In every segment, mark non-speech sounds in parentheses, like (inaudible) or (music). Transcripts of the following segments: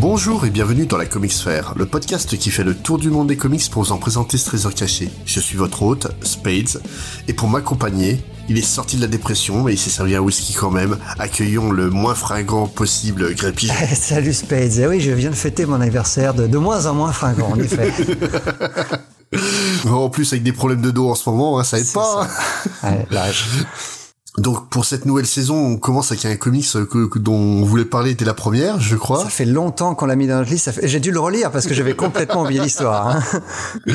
Bonjour et bienvenue dans la Comics Fair, le podcast qui fait le tour du monde des comics pour vous en présenter ce trésor caché. Je suis votre hôte, Spades, et pour m'accompagner, il est sorti de la dépression, mais il s'est servi un whisky quand même. Accueillons le moins fringant possible, Grépy. (laughs) Salut Spades, eh oui, je viens de fêter mon anniversaire de, de moins en moins fringant, en (laughs) effet. en plus, avec des problèmes de dos en ce moment, hein, ça aide pas. Ouais, l'âge. (laughs) Donc pour cette nouvelle saison, on commence avec un comics que, que dont on voulait parler dès la première, je crois. Ça fait longtemps qu'on l'a mis dans notre liste. Fait... J'ai dû le relire parce que j'avais complètement oublié l'histoire. Hein. (laughs)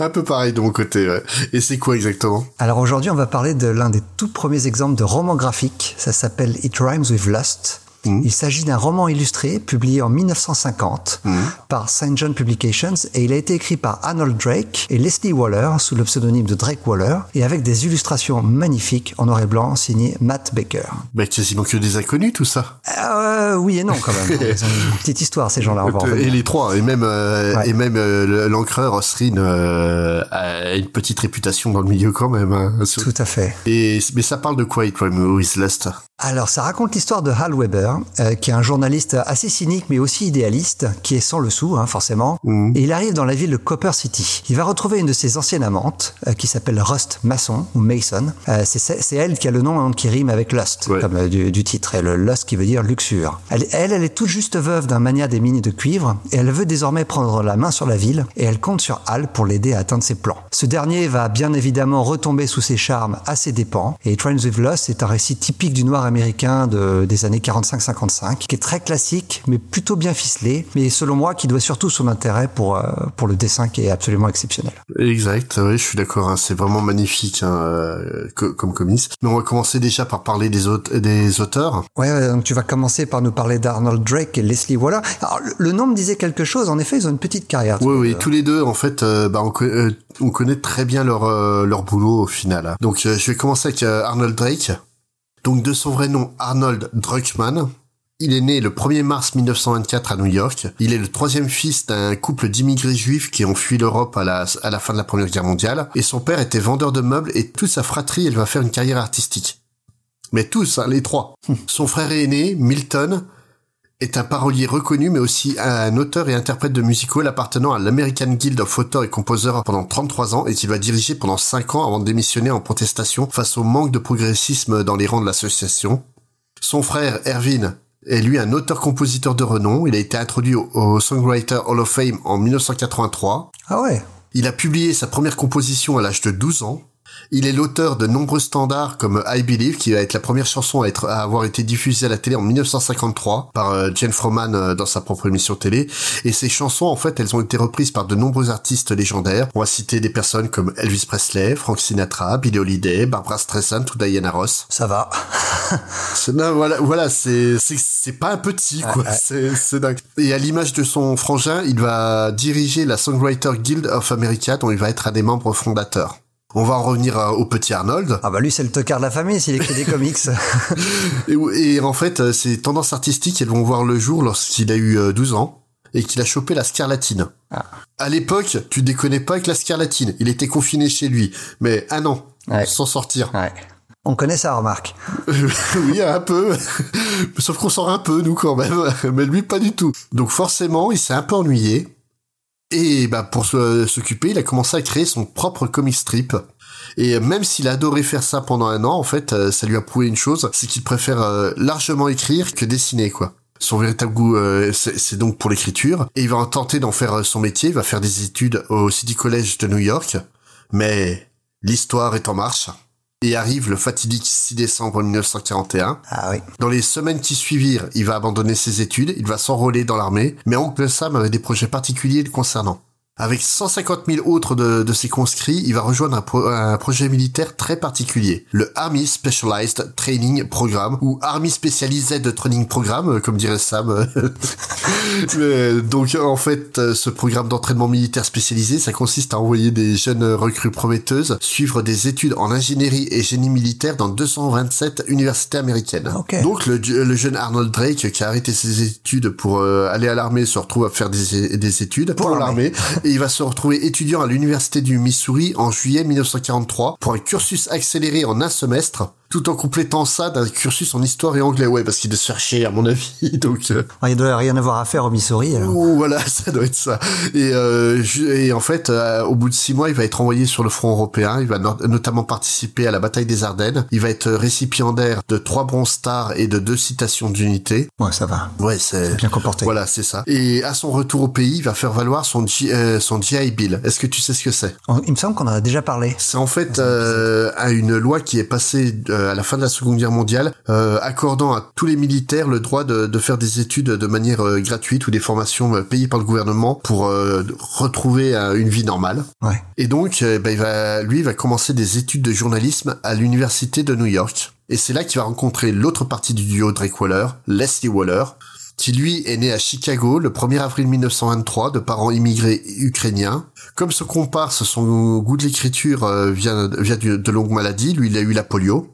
un peu pareil de mon côté. Ouais. Et c'est quoi exactement? Alors aujourd'hui, on va parler de l'un des tout premiers exemples de roman graphique. Ça s'appelle It Rhymes with Lust. Mmh. Il s'agit d'un roman illustré publié en 1950 mmh. par St. John Publications et il a été écrit par Arnold Drake et Leslie Waller sous le pseudonyme de Drake Waller et avec des illustrations magnifiques en noir et blanc signées Matt Baker. Bah quasiment que des inconnus tout ça. Euh, oui et non quand même. (laughs) Ils ont une petite histoire ces gens-là. Et les trois et même euh, ouais. et même euh, l'encreur Osrin euh, a une petite réputation dans le milieu quand même. Hein, tout à fait. Et mais ça parle de quoi It with Lust alors, ça raconte l'histoire de Hal Weber, euh, qui est un journaliste assez cynique mais aussi idéaliste, qui est sans le sou, hein, forcément. Mmh. Et il arrive dans la ville de Copper City. Il va retrouver une de ses anciennes amantes, euh, qui s'appelle Rust Mason, ou Mason. Euh, c'est elle qui a le nom hein, qui rime avec Lust, ouais. comme du, du, titre, et le Lust qui veut dire luxure. Elle, elle, elle est toute juste veuve d'un mania des mines de cuivre, et elle veut désormais prendre la main sur la ville, et elle compte sur Hal pour l'aider à atteindre ses plans. Ce dernier va bien évidemment retomber sous ses charmes à ses dépens, et Trains with Lust est un récit typique du noir américain de, des années 45-55, qui est très classique, mais plutôt bien ficelé, mais selon moi, qui doit surtout son intérêt pour, euh, pour le dessin qui est absolument exceptionnel. Exact, oui, je suis d'accord, hein, c'est vraiment magnifique hein, euh, comme comics. Mais on va commencer déjà par parler des, aute des auteurs. Ouais, donc tu vas commencer par nous parler d'Arnold Drake et Leslie Waller. Alors, le nom me disait quelque chose, en effet, ils ont une petite carrière. Oui, oui, tous les deux, en fait, euh, bah, on, euh, on, connaît très bien leur, leur boulot au final. Donc, je vais commencer avec Arnold Drake. Donc de son vrai nom Arnold Druckmann. Il est né le 1er mars 1924 à New York. Il est le troisième fils d'un couple d'immigrés juifs qui ont fui l'Europe à la, à la fin de la Première Guerre mondiale. Et son père était vendeur de meubles et toute sa fratrie, elle va faire une carrière artistique. Mais tous, hein, les trois. (laughs) Son frère aîné, Milton, est un parolier reconnu, mais aussi un auteur et interprète de music hall appartenant à l'American Guild of Authors et Composers pendant 33 ans et qu'il va diriger pendant 5 ans avant de démissionner en protestation face au manque de progressisme dans les rangs de l'association. Son frère, Erwin, est lui un auteur-compositeur de renom. Il a été introduit au, au Songwriter Hall of Fame en 1983. Ah ouais Il a publié sa première composition à l'âge de 12 ans. Il est l'auteur de nombreux standards comme I Believe, qui va être la première chanson à, être, à avoir été diffusée à la télé en 1953 par euh, Jane Froman euh, dans sa propre émission télé. Et ces chansons, en fait, elles ont été reprises par de nombreux artistes légendaires. On va citer des personnes comme Elvis Presley, Frank Sinatra, Billie Holiday, Barbara Streisand ou Diana Ross. Ça va. (laughs) non, voilà, voilà, c'est c'est pas un petit quoi. Ouais. C'est dingue. Et à l'image de son frangin, il va diriger la Songwriter Guild of America, dont il va être un des membres fondateurs. On va en revenir au petit Arnold. Ah bah lui c'est le tocard de la famille s'il écrit des comics. (laughs) et, et, en fait, ces tendances artistiques, elles vont voir le jour lorsqu'il a eu 12 ans et qu'il a chopé la scarlatine. Ah. À l'époque, tu déconnais pas avec la scarlatine. Il était confiné chez lui. Mais un an, ouais. sans sortir. Ouais. On connaît ça, remarque. (laughs) oui, un peu. Sauf qu'on sort un peu, nous, quand même. Mais lui, pas du tout. Donc forcément, il s'est un peu ennuyé. Et bah pour s'occuper, il a commencé à créer son propre comic strip. Et même s'il a adoré faire ça pendant un an, en fait, ça lui a prouvé une chose, c'est qu'il préfère largement écrire que dessiner, quoi. Son véritable goût, euh, c'est donc pour l'écriture. Et il va tenter d'en faire son métier. Il va faire des études au City College de New York. Mais l'histoire est en marche. Et arrive le fatidique 6 décembre 1941. Ah oui. Dans les semaines qui suivirent, il va abandonner ses études, il va s'enrôler dans l'armée, mais Oncle Sam avait des projets particuliers le concernant. Avec 150 000 autres de, de ses conscrits, il va rejoindre un, un, projet militaire très particulier, le Army Specialized Training Program, ou Army Specialized Training Program, comme dirait Sam. (laughs) Donc en fait, ce programme d'entraînement militaire spécialisé, ça consiste à envoyer des jeunes recrues prometteuses suivre des études en ingénierie et génie militaire dans 227 universités américaines. Donc le, le, jeune Arnold Drake, qui a arrêté ses études pour euh, aller à l'armée, se retrouve à faire des, des études pour, l'armée (laughs) et il va se retrouver étudiant à l'université du Missouri en juillet 1943 pour un cursus accéléré en un semestre tout en complétant ça d'un cursus en histoire et anglais. Ouais, parce qu'il doit se faire chier, à mon avis. (laughs) Donc, euh... il doit rien avoir à faire au Missouri. Alors. Oh, voilà, (laughs) ça doit être ça. Et, euh, et en fait, euh, au bout de six mois, il va être envoyé sur le front européen. Il va notamment participer à la bataille des Ardennes. Il va être récipiendaire de trois bronze stars et de deux citations d'unité. Ouais, ça va. Ouais, c'est bien comporté. Voilà, c'est ça. Et à son retour au pays, il va faire valoir son G, euh, son GI Bill. Est-ce que tu sais ce que c'est? Il me semble qu'on en a déjà parlé. C'est en fait euh, une loi qui est passée à la fin de la Seconde Guerre mondiale, euh, accordant à tous les militaires le droit de, de faire des études de manière euh, gratuite ou des formations euh, payées par le gouvernement pour euh, retrouver une vie normale. Ouais. Et donc, bah, il va, lui, il va commencer des études de journalisme à l'université de New York. Et c'est là qu'il va rencontrer l'autre partie du duo Drake Waller, Leslie Waller, qui lui est né à Chicago le 1er avril 1923 de parents immigrés ukrainiens. Comme son comparse, son goût de l'écriture vient, vient de longues maladies. Lui, il a eu la polio.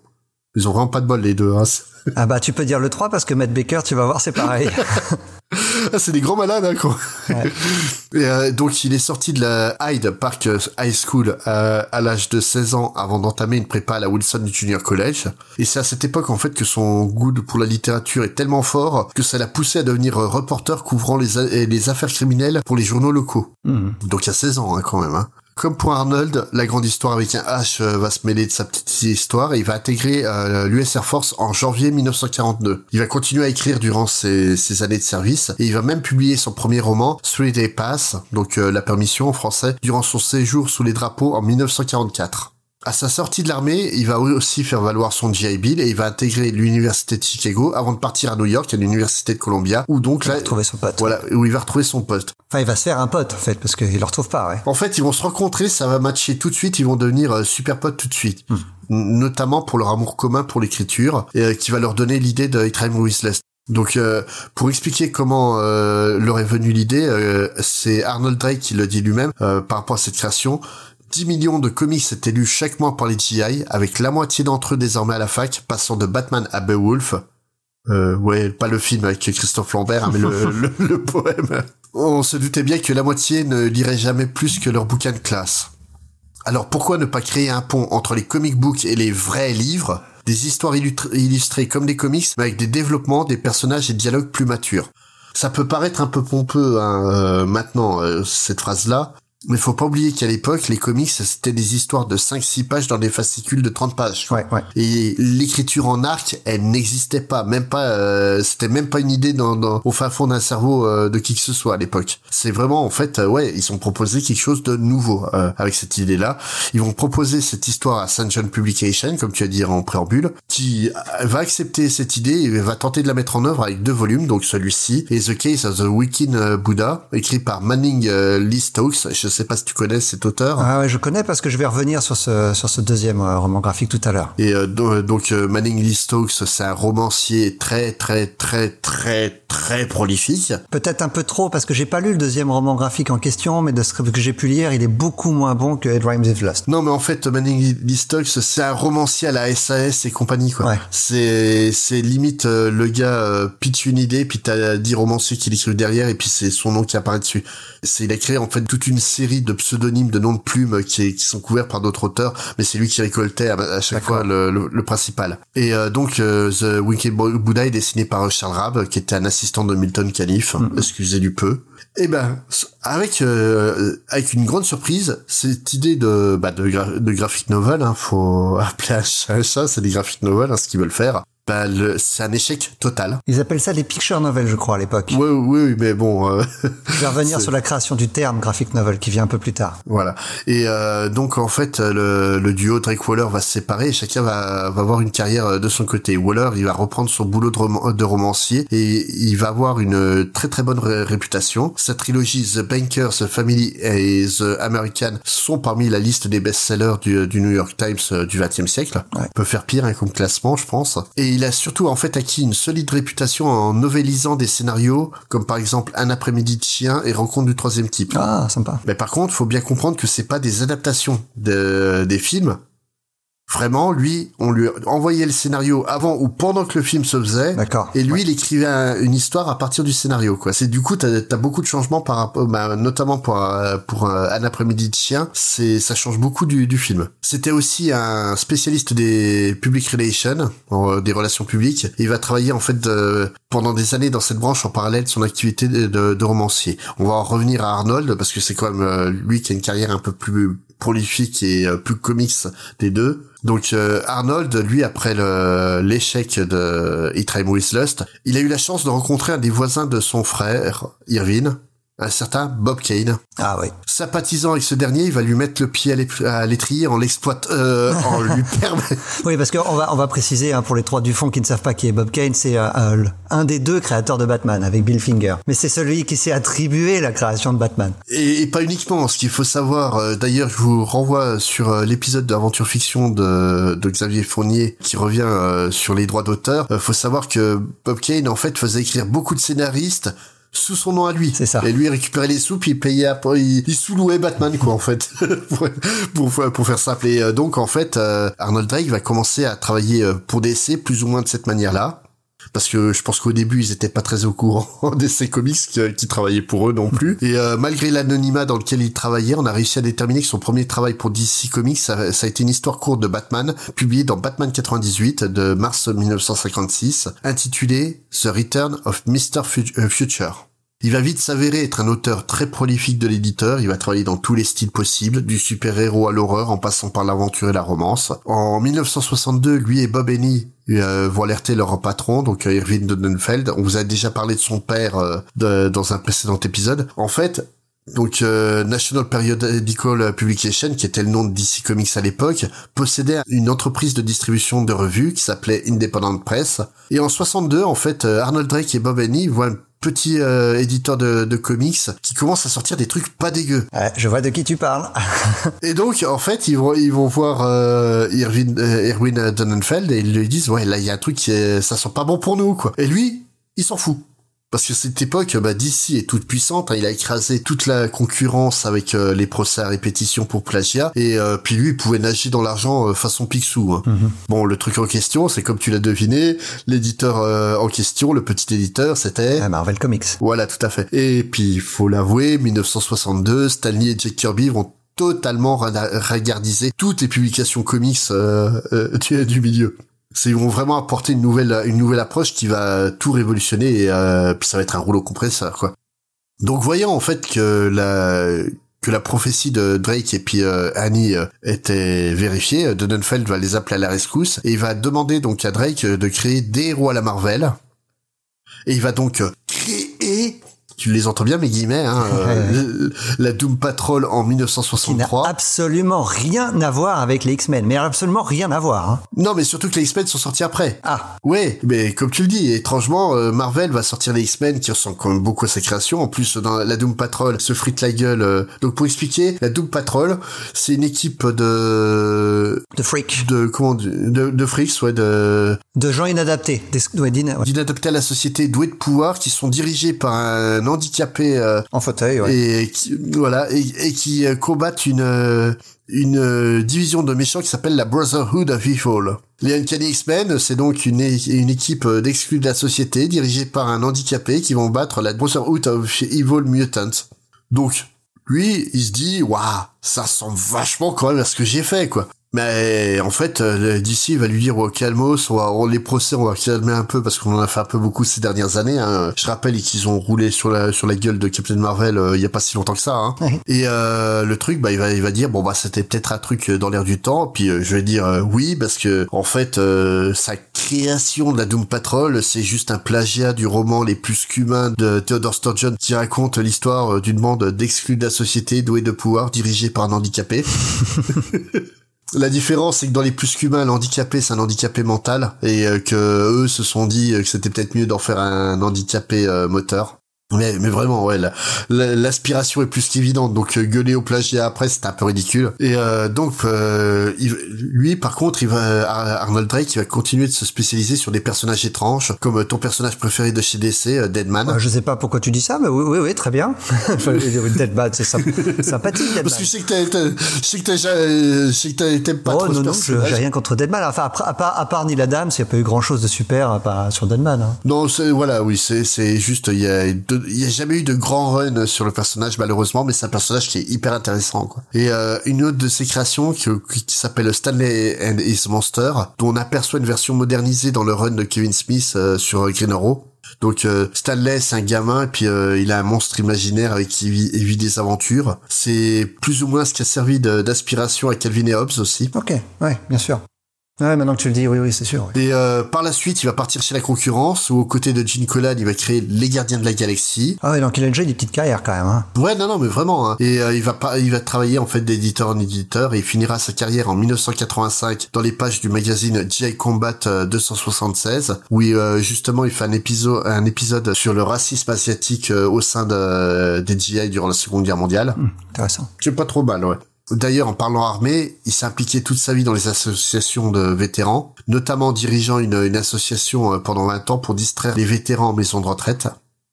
Ils ont vraiment pas de bol les deux. Hein. (laughs) Ah bah tu peux dire le 3 parce que Matt Baker, tu vas voir, c'est pareil. ah, c'est des grands malades, hein, quoi. Ouais. Et, euh, donc il est sorti de la Hyde Park High School euh, à l'âge de 16 ans avant d'entamer une prépa à la Wilson Junior College. Et c'est à cette époque en fait que son goût pour la littérature est tellement fort que ça l'a poussé à devenir reporter couvrant les, les affaires criminelles pour les journaux locaux. Mmh. Donc il y a 16 ans hein, quand même. Hein. Comme pour Arnold, la grande histoire avec un H euh, va se mêler de sa petite histoire et il va intégrer euh, l'US Air Force en janvier 1942. Il va continuer à écrire durant ses, années de service et il va même publier son premier roman, Three Day Pass, donc euh, la permission en français, durant son séjour sous les drapeaux en 1944. À sa sortie de l'armée, il va aussi faire valoir son GI Bill et il va intégrer l'université de Chicago avant de partir à New York à l'université de Columbia où donc il là va retrouver son pote. Voilà, où il va retrouver son poste. Enfin, il va se faire un pote en fait parce qu'il le retrouve pas, ouais. En fait, ils vont se rencontrer, ça va matcher tout de suite, ils vont devenir euh, super potes tout de suite. Hmm. Notamment pour leur amour commun pour l'écriture et euh, qui va leur donner l'idée de with Less. Donc, euh, pour expliquer comment euh, leur est venue l'idée, euh, c'est Arnold Drake qui le dit lui-même par rapport à cette création. 10 millions de comics étaient lus chaque mois par les GI, avec la moitié d'entre eux désormais à la fac, passant de Batman à Beowulf. Euh, ouais, pas le film avec Christophe Lambert, hein, mais le, (laughs) le, le, poème. On se doutait bien que la moitié ne lirait jamais plus que leur bouquin de classe. Alors pourquoi ne pas créer un pont entre les comic books et les vrais livres? Des histoires illustrées comme des comics, mais avec des développements, des personnages et dialogues plus matures. Ça peut paraître un peu pompeux hein, euh, maintenant, euh, cette phrase-là, mais faut pas oublier qu'à l'époque, les comics, c'était des histoires de 5-6 pages dans des fascicules de 30 pages. Ouais, ouais. Et l'écriture en arc, elle n'existait pas. Même pas, euh, c'était même pas une idée dans, dans au fin fond d'un cerveau euh, de qui que ce soit à l'époque. C'est vraiment, en fait, euh, ouais, ils ont proposé quelque chose de nouveau euh, avec cette idée-là. Ils vont proposer cette histoire à St. John Publication, comme tu as dit en préambule, qui va accepter cette idée et va tenter de la mettre en œuvre avec deux volumes, donc celui-ci et The Case of the Wicked Buddha, écrit par Manning Lee Stokes. Je sais pas si tu connais cet auteur. Ah ouais, je connais parce que je vais revenir sur ce sur ce deuxième euh, roman graphique tout à l'heure. Et euh, donc euh, Manning Lee Stokes, c'est un romancier très très très très très prolifique. Peut-être un peu trop parce que j'ai pas lu le deuxième roman graphique en question, mais de ce que j'ai pu lire, il est beaucoup moins bon que Ed Rhymes of Lost. Non, mais en fait, Manning Lee Stokes, c'est un romancier à la SAS et compagnie quoi. Ouais. C'est c'est limite euh, le gars euh, pitch une idée, puis t'as dix romanciers qui l'écrivent derrière, et puis c'est son nom qui apparaît dessus. C'est il a créé en fait toute une série de pseudonymes, de noms de plumes qui, qui sont couverts par d'autres auteurs, mais c'est lui qui récoltait à, à chaque fois le, le, le, principal. Et euh, donc euh, The Wicked Buddha est dessiné par Charles Rabb, qui était un assistant de Milton Caniff, Mhm. excusez du peu. Et ben avec euh, avec une grande surprise, cette idée de bah, de, gra de graphic novel, hein, faut (laughs) appeler un chat un chat, c'est des graphic novels, hein, ce qu'ils veulent faire. Bah, c'est un échec total. Ils appellent ça des picture novels, je crois, à l'époque. Oui, oui, mais bon. Euh, je vais revenir (laughs) sur la création du terme graphic novel qui vient un peu plus tard. Voilà. Et euh, donc en fait, le, le, duo Drake Waller va se séparer et chacun va, va avoir une carrière euh, de son côté. Waller, il va reprendre son boulot de, de romancier et il va avoir une très très bonne réputation. Sa trilogie The Bankers, The Family et The American sont parmi la liste des best-sellers du, du, New York Times du XXe siècle. Ouais. peut faire pire hein, comme classement, je pense. Et il a surtout en fait acquis une solide réputation en novélisant des scénarios comme par exemple Un après-midi de chien et Rencontre du troisième type. Ah, sympa. Mais par contre, faut bien comprendre que c'est pas des adaptations de, des films, Vraiment, lui, on lui envoyait le scénario avant ou pendant que le film se faisait. D'accord. Et lui, il écrivait une histoire à partir du scénario, quoi. C'est du coup, t'as as beaucoup de changements par rapport, bah, notamment pour euh, pour un après-midi de chien. C'est ça change beaucoup du, du film. C'était aussi un spécialiste des public relations, euh, des relations publiques. il va travailler en fait pendant des années dans cette branche en parallèle de son activité de, de, romancier. On va en revenir à Arnold parce que c'est quand même euh, lui qui a une carrière un peu plus prolifique et plus comics des deux. Donc euh, Arnold, lui, après l'échec de It Time Lust, il a eu la chance de rencontrer un des voisins de son frère, Irvine, un certain Bob Kane. Ah oui. Sympathisant avec ce dernier, il va lui mettre le pied à l'étrier en l'exploite, euh, en (laughs) lui permet. Oui, parce qu'on va on va préciser hein, pour les trois du fond qui ne savent pas qui est Bob Kane, c'est euh, un des deux créateurs de Batman avec Bill Finger. Mais c'est celui qui s'est attribué la création de Batman. Et, pas uniquement. Ce qu'il faut savoir, euh, d'ailleurs, je vous renvoie sur euh, l'épisode d'Aventure Fiction de, de Xavier Fournier qui revient sur les droits d'auteur. faut savoir que Bob Kane en fait faisait écrire beaucoup de scénaristes sous son nom à lui. C'est ça. Et lui, il récupérait les sous, puis il payait après, il, sous-louait Batman, quoi, en fait. (laughs) pour, pour, pour, faire simple. Et euh, donc, en fait, euh, Arnold Drake va commencer à travailler euh, pour DC plus ou moins de cette manière-là. Parce que je pense qu'au début, ils étaient pas très au courant (laughs) DC Comics qui, qui travaillaient pour eux non plus. Et malgré l'anonymat dans lequel il travaillait, on a réussi à déterminer que son premier travail pour DC Comics, ça, ça, a été une histoire courte de Batman, publiée dans Batman 98 de mars 1956, intitulée The Return of Mr. Future. Il va vite s'avérer être un auteur très prolifique de l'éditeur, il va travailler dans tous les styles possibles, du super-héros à l'horreur en passant par l'aventure et la romance. En 1962, lui et Bob Henny euh, vont alerter leur patron, donc euh, Irving. On vous a déjà parlé de son père euh, dans un précédent épisode. En fait, donc National Periodical Publication, qui était le nom de DC Comics à l'époque, possédait une entreprise de distribution de revues qui s'appelait Independent Press. Et en 62, en fait, Arnold Drake et Bob Henny voient petit euh, éditeur de, de, comics qui commence à sortir des trucs pas dégueux. Ouais, je vois de qui tu parles. (laughs) et donc en fait ils vont ils vont voir euh, Irwin euh, Erwin Donenfeld et ils lui disent ouais là il y a un truc qui ça sent pas bon pour nous quoi. Et lui il s'en fout. Parce que cette époque, bah, DC est toute puissante. Hein, il a écrasé toute la concurrence avec euh, les procès à répétition pour plagiat. Et euh, puis lui, il pouvait nager dans l'argent euh, façon Picsou. Hein. Mhm. Bon, le truc en question, c'est comme tu l'as deviné, l'éditeur en question, le petit éditeur, c'était... Ah, Marvel Comics. Voilà, tout à fait. Et puis, il faut l'avouer, 1962, Stanley et Jack Kirby vont totalement regardiser toutes les publications comics du, du milieu ils vont vraiment apporter une nouvelle une nouvelle approche qui va tout révolutionner et euh, puis ça va être un rouleau compresseur quoi. Donc voyant en fait que la que la prophétie de Drake et puis euh, Annie euh, était vérifiée, Donenfeld va les appeler à la rescousse et il va demander donc à Drake de créer des héros à la Marvel. Et il va donc créer tu les entends bien mes guillemets, hein, (laughs) euh, la Doom Patrol en 1963. Qui n'a absolument rien à voir avec les X-Men, mais absolument rien à voir. Hein. Non, mais surtout que les X-Men sont sortis après. Ah. Ouais, mais comme tu le dis, étrangement, euh, Marvel va sortir les X-Men qui ressemblent quand même beaucoup à sa création. En plus, dans la Doom Patrol, se frite la gueule. Euh. Donc pour expliquer, la Doom Patrol, c'est une équipe de de freaks, de comment de, de freaks, ouais, de de gens inadaptés, d'inadaptés à la société, doués de pouvoir, qui sont dirigés par un handicapés euh, en fauteuil, ouais. et qui, voilà et, et qui euh, combattent une euh, une division de méchants qui s'appelle la Brotherhood of Evil. Les Uncanny X-Men, c'est donc une, une équipe d'exclus de la société dirigée par un handicapé qui vont battre la Brotherhood of Evil Mutants. Donc, lui, il se dit, waouh, ça sent vachement quand même à ce que j'ai fait, quoi. Mais en fait, euh, d'ici va lui dire au calmos, on va, on, les procès, on va calmer un peu parce qu'on en a fait un peu beaucoup ces dernières années. Hein. Je rappelle qu'ils ont roulé sur la sur la gueule de Captain Marvel euh, il y a pas si longtemps que ça. Hein. Et euh, le truc, bah il va il va dire bon bah c'était peut-être un truc dans l'air du temps. Puis je vais dire oui parce que en fait ça création de la Doom Patrol, c'est juste un plagiat du roman Les plus qu'humains de Theodore Sturgeon qui raconte l'histoire d'une bande d'exclus de la société doués de pouvoir dirigés par un handicapé. (laughs) La différence, c'est que dans les plus qu'humains, l'handicapé, c'est un handicapé mental, et euh, que eux se sont dit que c'était peut-être mieux d'en faire un handicapé euh, moteur. Mais, mais vraiment, ouais, l'aspiration est plus qu'évidente. Donc euh, gueuler au plagiat après, c'est un peu ridicule. Et euh, donc, euh, lui, par contre, il va Arnold Drake, il va continuer de se spécialiser sur des personnages étranges, comme ton personnage préféré de chez DC, Deadman. je sais pas pourquoi tu dis ça, mais oui, oui, oui très bien. (laughs) Deadman, c'est sympathique. Deadman. Parce que je sais que t'as été pas oh, trop non, non, j'ai rien contre Deadman. Enfin, à part, à part Neil Adams, il n'y a pas eu grand chose de super sur Deadman. Hein. Non, c'est voilà, oui, c'est c'est juste il y a deux il n'y a jamais eu de grand run sur le personnage malheureusement, mais c'est un personnage qui est hyper intéressant quoi. Et euh, une autre de ses créations qui, qui s'appelle Stanley and His Monster, dont on aperçoit une version modernisée dans le run de Kevin Smith euh, sur Green Arrow. Donc euh, Stanley c'est un gamin et puis il a un monstre imaginaire avec qui vit, des aventures. C'est plus ou moins ce qui a servi d'inspiration à Calvin et Hobbes aussi. Ok, ouais, bien sûr. Ouais, maintenant que tu le dis, oui, oui, c'est sûr. Et euh, par la suite, il va partir chez la concurrence, où aux côtés de Gene Colan, il va créer les Gardiens de la Galaxie. Ah ouais, donc il a déjà des petites carrières quand même. Hein. Ouais, non, non, mais vraiment. Hein. Et euh, il va pas, il va travailler en fait d'éditeur en éditeur, et il finira sa carrière en 1985 dans les pages du magazine GI Combat 276, euh, où justement il fait un épisode, un épisode sur le racisme asiatique au sein de, des GI durant la Seconde Guerre mondiale. Hum, intéressant. C'est pas trop mal, ouais. D'ailleurs, en parlant armée, il s'est impliqué toute sa vie dans les associations de vétérans, notamment dirigeant une, association euh, pendant 20 ans pour distraire les vétérans en maison de retraite.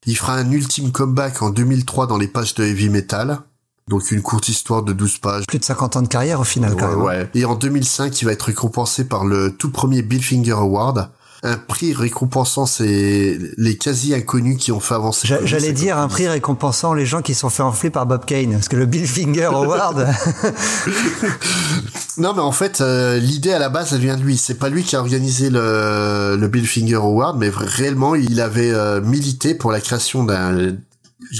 Il fera un ultime comeback en 2003 dans les pages de Heavy Metal. Donc une courte histoire de 12 pages. Plus de 50 ans de carrière au final quand même. Hein. Ouais. Et en 2005, il va être récompensé par le tout premier Bill Finger Award, un prix récompensant c'est les quasi inconnus qui ont fait avancer. J'allais dire un prix récompensant les gens qui sont fait enfler par Bob Kane, parce que le Bill Finger Award. (laughs) non, mais en fait, euh, l'idée à la base, elle vient de lui. C'est pas lui qui a organisé le, le Bill Finger Award, mais réellement, il avait euh, milité pour la création d'un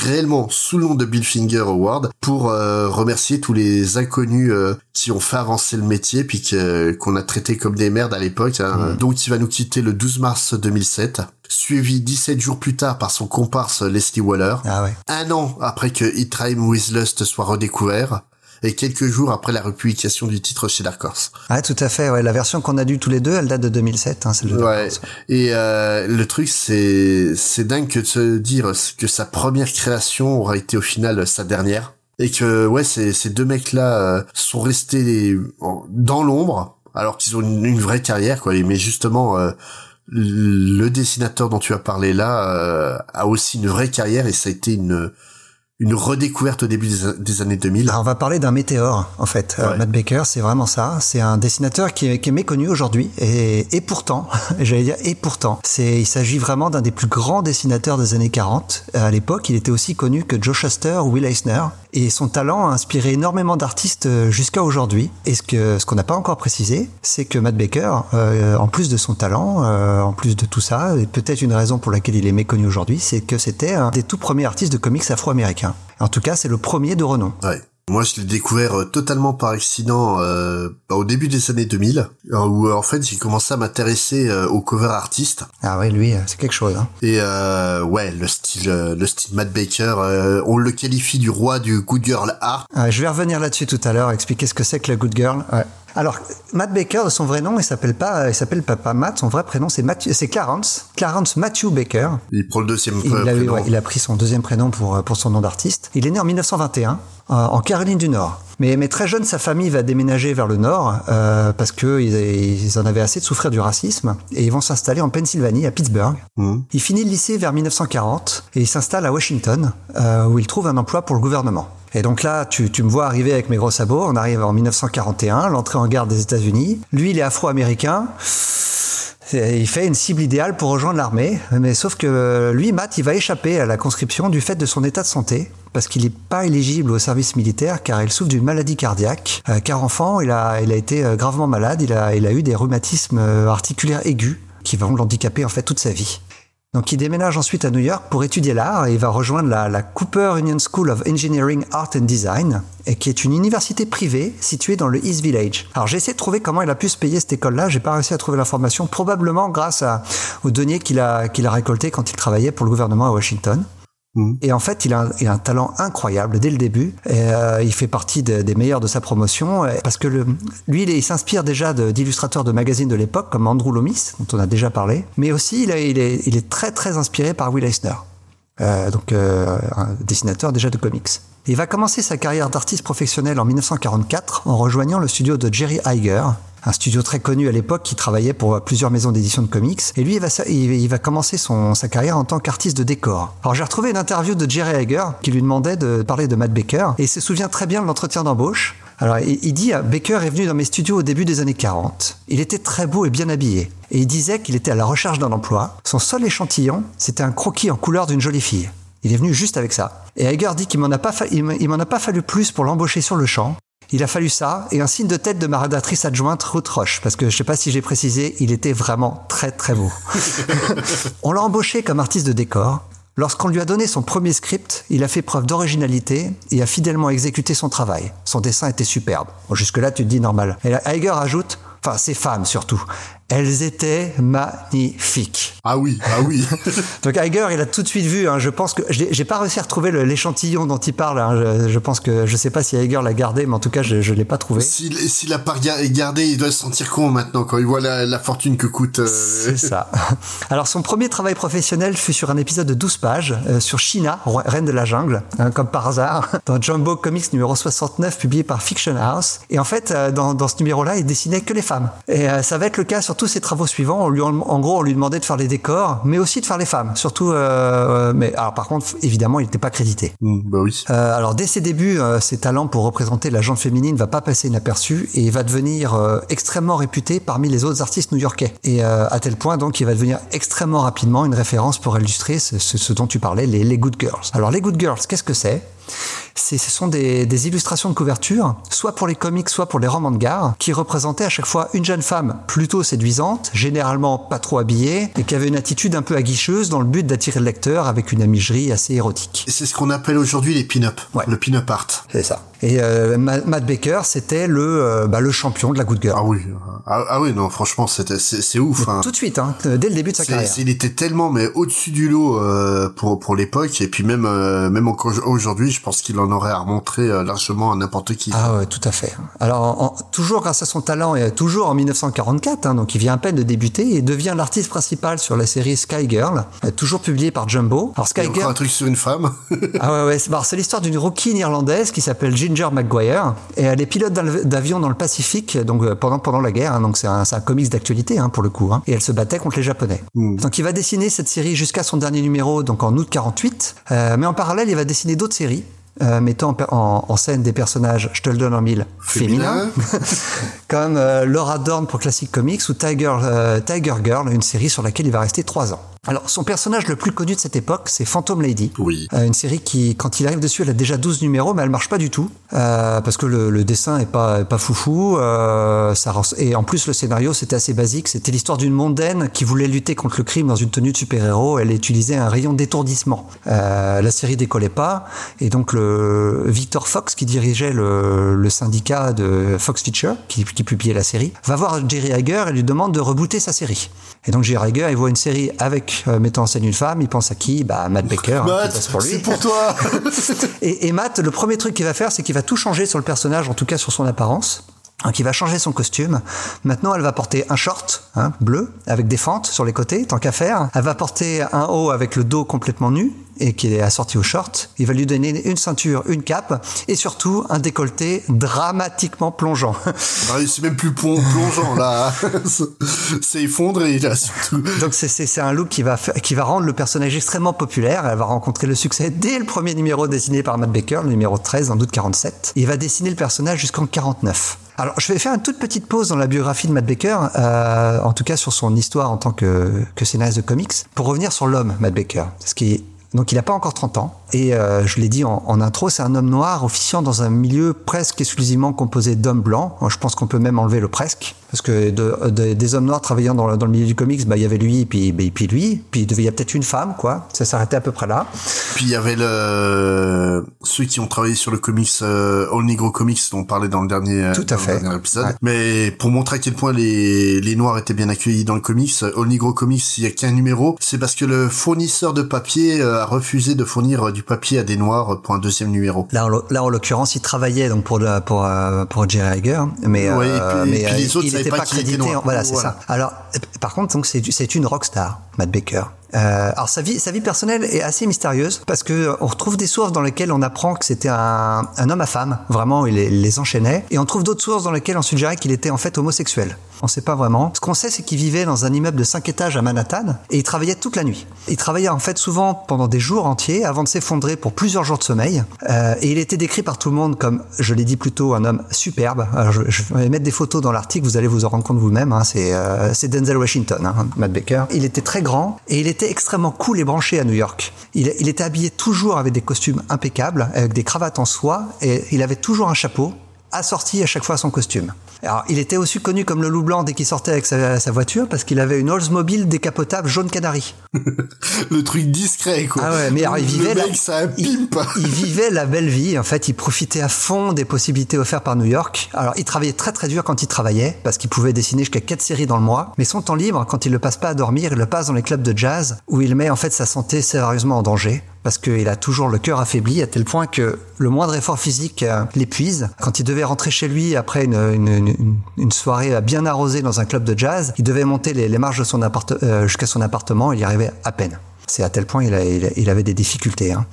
réellement sous le nom de Bill Finger Award pour euh, remercier tous les inconnus euh, qui ont fait avancer le métier puis qu'on a traité comme des merdes à l'époque. Hein. Mm. Donc il va nous quitter le 12 mars 2007 suivi 17 jours plus tard par son comparse Leslie Waller. Ah ouais. Un an après que It Time with Lust soit redécouvert et quelques jours après la republication du titre chez Dark Horse. Ah tout à fait, ouais. La version qu'on a due tous les deux, elle date de 2007, hein, celle de ouais. Et euh, le truc, c'est c'est dingue que de se dire que sa première création aura été au final sa dernière. Et que ouais, ces, ces deux mecs-là euh, sont restés dans l'ombre, alors qu'ils ont une, vraie carrière, quoi. Mais justement, euh, le dessinateur dont tu as parlé là euh, a aussi une vraie carrière et ça a été une une redécouverte au début des, années 2000. Alors on va parler d'un météore en fait. Euh, Matt Baker, c'est vraiment ça. C'est un dessinateur qui est, qui est méconnu aujourd'hui et, et pourtant, (laughs) j'allais dire et pourtant, c'est il s'agit vraiment d'un des plus grands dessinateurs des années 40. À l'époque, il était aussi connu que Joe Shuster ou Will Eisner et son talent a inspiré énormément d'artistes euh, jusqu'à aujourd'hui. Et ce que ce qu'on n'a pas encore précisé, c'est que Matt Baker, euh, en plus de son talent, euh, en plus de tout ça, et peut-être une raison pour laquelle il est méconnu aujourd'hui, c'est que c'était un des tout premiers artistes de comics afro-américains. En tout cas, c'est le premier de renom. Ouais. Moi, je l'ai découvert euh, totalement par accident euh, bah, au début des années 2000, euh, où en fait j'ai commencé à m'intéresser au cover artiste. Ah ouais, lui, c'est quelque chose. Hein. Et ouais, le style, le style Matt Baker, on le qualifie du roi du good girl art. Je vais revenir là-dessus tout à l'heure, expliquer ce que c'est que la good girl. Ouais. Alors, Matt Baker, de son vrai nom, il s'appelle pas, il s'appelle pas, Matt, son vrai prénom c'est Matthew, c'est Clarence, Clarence Matthew Baker. Il prend le deuxième il prénom. A, il a pris son deuxième prénom pour, pour son nom d'artiste. Il est né en 1921 euh, en Caroline du Nord. Mais, mais, très jeune, sa famille va déménager vers le nord euh, parce que ils, en avaient assez de souffrir du racisme et ils vont s'installer en Pennsylvanie, à Pittsburgh. Mmh. Il finit le lycée vers 1940 et il s'installe à Washington euh, où il trouve un emploi pour le gouvernement. Et donc là, tu, tu, me vois arriver avec mes gros sabots. On arrive en 1941, l'entrée en garde des États-Unis. Lui, il est afro-américain. Il fait une cible idéale pour rejoindre l'armée, mais sauf que lui, Matt, il va échapper à la conscription du fait de son état de santé, parce qu'il n'est pas éligible au service militaire car il souffre d'une maladie cardiaque. Euh, car enfant, il a, il a été euh, gravement malade, il a, il a eu des rhumatismes euh, articulaires aigus qui vont l'handicaper en fait toute sa vie. Donc il déménage ensuite à New York pour étudier l'art et il va rejoindre la, Cooper Union School of Engineering, Art and Design, et qui est une université privée située dans le East Village. Alors j'ai essayé de trouver comment il a pu se payer cette école-là, j'ai pas réussi à trouver l'information, probablement grâce à, aux deniers qu'il a, qu'il a quand il travaillait pour le gouvernement à Washington. Mmh. Et en fait, il a, un, talent incroyable dès le début. Euh, il fait partie de, des meilleurs de sa promotion parce que lui, il, s'inspire déjà d'illustrateurs de, magazines de l'époque comme Andrew Loomis, dont on a déjà parlé, mais aussi il, est, il est très très inspiré par Will Eisner, euh, donc euh, un dessinateur déjà de comics. Il va commencer sa carrière d'artiste professionnel en 1944 en rejoignant le studio de Jerry Iger, un studio très connu à l'époque qui travaillait pour plusieurs maisons d'édition de comics. Et lui, il va, il va commencer sa carrière en tant qu'artiste de décor. Alors j'ai retrouvé une interview de Jerry Hager qui lui demandait de parler de Matt Baker et se souvient très bien de l'entretien d'embauche. Alors il, il dit, Baker est venu dans mes studios au début des années 40. Il était très beau et bien habillé. Et il disait qu'il était à la recherche d'un emploi. Son seul échantillon, c'était un croquis en couleur d'une jolie fille. Il est venu juste avec ça. Et Hager dit qu'il m'en a pas, il m'en a pas fallu plus pour l'embaucher sur le champ. Il a fallu ça et un signe de tête de ma rédactrice adjointe Ruth Roche, parce que je sais pas si j'ai précisé, il était vraiment très très beau. (laughs) On l'a embauché comme artiste de décor. Lorsqu'on lui a donné son premier script, il a fait preuve d'originalité et a fidèlement exécuté son travail. Son dessin était superbe. Bon, Jusque-là, tu te dis normal. Et Hager ajoute, enfin ses femmes surtout, elles étaient magnifiques. Ah oui, ah oui. (laughs) Donc Iger, il a tout de suite vu. Hein, je pense que j'ai pas réussi à retrouver l'échantillon dont il parle. Hein, je, je, pense que je sais pas si Iger l'a gardé, mais en tout cas, je, je l'ai pas trouvé. S'il s'il a pas gardé, il doit se sentir con maintenant quand il voit la, la fortune que coûte. Euh... C'est (laughs) ça. Alors son premier travail professionnel fut sur un épisode de 12 pages euh, sur China, reine de la jungle, hein, comme par hasard, (laughs) dans Jumbo Comics numéro 69, publié par Fiction House. Et en fait, euh, dans, dans ce numéro-là, il dessinait que les femmes. Et ça va être le cas sur tous ses travaux suivants. On lui, en gros, on lui demandait de faire les décors, mais aussi de faire les femmes. Surtout, euh, mais alors par contre, évidemment, il n'était pas crédité. Mmh, bah oui. Euh, alors dès ses débuts, euh, ses talents pour représenter la gente féminine va pas passer inaperçu et il va devenir euh, extrêmement réputé parmi les autres artistes new-yorkais. Et euh, à tel point donc, il va devenir extrêmement rapidement une référence pour illustrer ce, ce, ce dont tu parlais, les, les Good Girls. Alors les Good Girls, qu'est-ce que c'est? Ce sont des, des, illustrations de couverture, soit pour les comics, soit pour les romans de gare, qui représentaient à chaque fois une jeune femme plutôt séduisante, généralement pas trop habillée, et qui avait une attitude un peu aguicheuse dans le but d'attirer le lecteur avec une imagerie assez érotique. C'est ce qu'on appelle aujourd'hui les pin-up, ouais. le pin-up art. C'est ça. Et euh, Matt Baker, c'était le euh, bah, le champion de la Good Girl. Ah oui, ah, ah oui, non, franchement, c'était c'est ouf. Hein. Tout de suite, hein, dès le début de sa carrière. Il était tellement mais au-dessus du lot euh, pour pour l'époque et puis même euh, même encore aujourd'hui, je pense qu'il en aurait à remontrer euh, largement à n'importe qui. Ah ouais, tout à fait. Alors en, toujours grâce à son talent et toujours en 1944, hein, donc il vient à peine de débuter et devient l'artiste principal sur la série Sky Girl, toujours publiée par Jumbo. Alors Sky Girl, un truc sur une femme. ah ouais ouais, c'est l'histoire d'une rookie irlandaise qui s'appelle Ginger McGuire et elle est pilote d'avion dans le Pacifique donc pendant pendant la guerre hein, donc c'est un, un comics d'actualité hein, pour le coup hein, et elle se battait contre les japonais. Mm. Donc il va dessiner cette série jusqu'à son dernier numéro donc en août 48 euh, mais en parallèle il va dessiner d'autres séries euh, mettant en, en, scène des personnages, je te le donne en mille, féminins, (laughs) comme euh, Laura Dorn pour Classic Comics ou Tiger, euh, Tiger Girl, une série sur laquelle il va rester trois ans. Alors, son personnage le plus connu de cette époque, c'est Phantom Lady. Oui. Euh, une série qui, quand il arrive dessus, elle a déjà 12 numéros, mais elle marche pas du tout. Euh, parce que le, le, dessin est pas, pas foufou. Euh, ça, et en plus, le scénario, c'était assez basique. C'était l'histoire d'une mondaine qui voulait lutter contre le crime dans une tenue de super-héros. Elle utilisait un rayon d'étourdissement. Euh, la série décollait pas. Et donc, le Victor Fox, qui dirigeait le, le syndicat de Fox Feature, qui, qui publiait la série, va voir Jerry Hager et lui demande de rebooter sa série. Et donc, Jerry Hager, il voit une série avec mettant en scène une femme, il pense à qui? Bah Matt Baker, Matt, hein, qui pour lui. C'est pour toi. (laughs) et, et, Matt, le premier truc qu'il va faire, c'est qu'il va tout changer sur le personnage, en tout cas sur son apparence. Donc il va changer son costume. Maintenant, elle va porter un short hein, bleu avec des fentes sur les côtés, tant qu'à faire. Elle va porter un haut avec le dos complètement nu et qui est assorti au short. Il va lui donner une ceinture, une cape et surtout un décolleté dramatiquement plongeant. Ah, c'est même plus plongeant là, (laughs) c'est effondré là surtout. Donc c'est un look qui va qui va rendre le personnage extrêmement populaire. Elle va rencontrer le succès dès le premier numéro dessiné par Matt Baker, le numéro 13 en août 47. Il va dessiner le personnage jusqu'en 49. Alors, je vais faire une toute petite pause dans la biographie de Matt Baker, euh, en tout cas sur son histoire en tant que, que scénariste de comics, pour revenir sur l'homme, Matt Baker. Ce qui est donc il n'a pas encore 30 ans. Et euh, je l'ai dit en, en intro, c'est un homme noir officiant dans un milieu presque exclusivement composé d'hommes blancs. Je pense qu'on peut même enlever le presque. Parce que de, de, des hommes noirs travaillant dans, dans, le milieu du comics, bah il y avait lui, puis bah, puis lui, puis il y a peut-être une femme, quoi. Ça s'arrêtait à peu près là. Puis il y avait le ceux qui ont travaillé sur le comics euh, All Negro Comics dont on parlait dans le dernier, Tout à dans fait. le dernier épisode. Mais pour montrer à quel point les les noirs étaient bien accueillis dans le comics, All Negro Comics, il y a qu'un numéro, c'est parce que le fournisseur de papier euh, a refusé de fournir du papier à des noirs pour un deuxième numéro. Là, en, là, en l'occurrence, il travaillait donc pour le, pour euh, pour Jerry Hager, mais Ouais, et euh, puis- mais et puis euh, les autres n'était pas crédité. Voilà, c'est Voilà. ça. Alors, par contre, donc c'est c'est une rockstar, Matt Baker. Euh, alors sa vie, sa vie personnelle est assez mystérieuse parce que euh, on retrouve des sources dans lesquelles on apprend que c'était un, homme à femme, vraiment il les, enchaînait, et on trouve d'autres sources dans lesquelles on suggérait qu'il était en fait homosexuel. On sait pas vraiment. Ce qu'on sait, c'est qu'il vivait dans un immeuble de 5 étages à Manhattan et il travaillait toute la nuit. Il travaillait en fait souvent pendant des jours entiers avant de s'effondrer pour plusieurs jours de sommeil. Euh, et il était décrit par tout le monde comme, je l'ai dit plus tôt, un homme superbe. Je, vais mettre des photos dans l'article, vous allez vous en rendre compte vous-même. Hein. C'est c'est Denzel Washington, hein, Matt Baker. Il était très grand et il était extrêmement cool et branché à New York. Il, il était habillé toujours avec des costumes impeccables, avec des cravates en soie et il avait toujours un chapeau assorti à chaque fois à son costume. Alors, il était aussi connu comme le loup blanc dès qu'il sortait avec sa, sa voiture parce qu'il avait une Oldsmobile décapotable jaune canari. (laughs) Le truc discret quoi. Ah ouais, mais alors il Le vivait mec, la, un il, il vivait la belle vie. En fait, il profitait à fond des possibilités offertes par New York. Alors, il travaillait très très dur quand il travaillait parce qu'il pouvait dessiner jusqu'à quatre séries dans le mois. Mais son temps libre, quand il le passe pas à dormir, il le passe dans les clubs de jazz où il met en fait sa santé sérieusement en danger parce qu'il a toujours le cœur affaibli à tel point que le moindre effort physique euh, l'épuise. Quand il devait rentrer chez lui après une, une, une, soirée bien arrosée dans un club de jazz, il devait monter les, marches de euh, jusqu'à son appartement. Il y arrivait à peine. C'est à tel point il, avait des difficultés. Hein.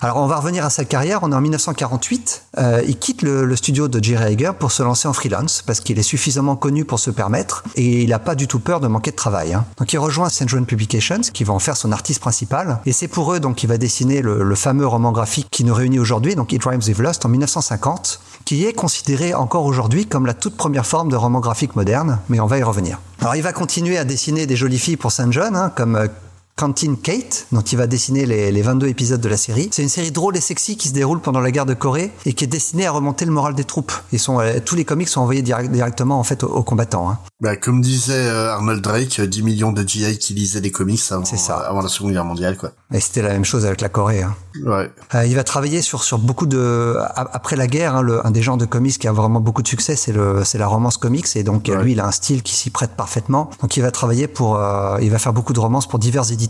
Alors on va revenir à sa carrière. On est en 1948. Euh, il quitte le, studio de Jerry Hager pour se lancer en freelance parce qu'il est suffisamment connu pour se permettre et il n'a pas du tout peur de manquer de travail. Hein. Donc il rejoint St. John Publications qui va en faire son artiste principal et c'est pour eux donc qu'il va dessiner le, fameux roman graphique qui nous réunit aujourd'hui, donc It Rhymes With Lost en 1950, qui est considéré encore aujourd'hui comme la toute première forme de roman graphique moderne, mais on va y revenir. Alors il va continuer à dessiner des jolies filles pour St. John, hein, comme euh, Quentin Kate, dont il va dessiner les, les, 22 épisodes de la série. C'est une série drôle et sexy qui se déroule pendant la guerre de Corée et qui est destinée à remonter le moral des troupes. Ils sont, euh, tous les comics sont envoyés direct, directement en fait aux, aux combattants. Hein. Bah, comme disait euh, Arnold Drake, 10 millions de GI qui lisaient des comics avant, ça. avant la Seconde Guerre mondiale, quoi. Et c'était la même chose avec la Corée. Hein. Ouais. Euh, il va travailler sur sur beaucoup de après la guerre. Hein, le, un des genres de comics qui a vraiment beaucoup de succès, c'est le c'est la romance comics et donc ouais. lui il a un style qui s'y prête parfaitement. Donc il va travailler pour euh, il va faire beaucoup de romances pour divers éditeurs.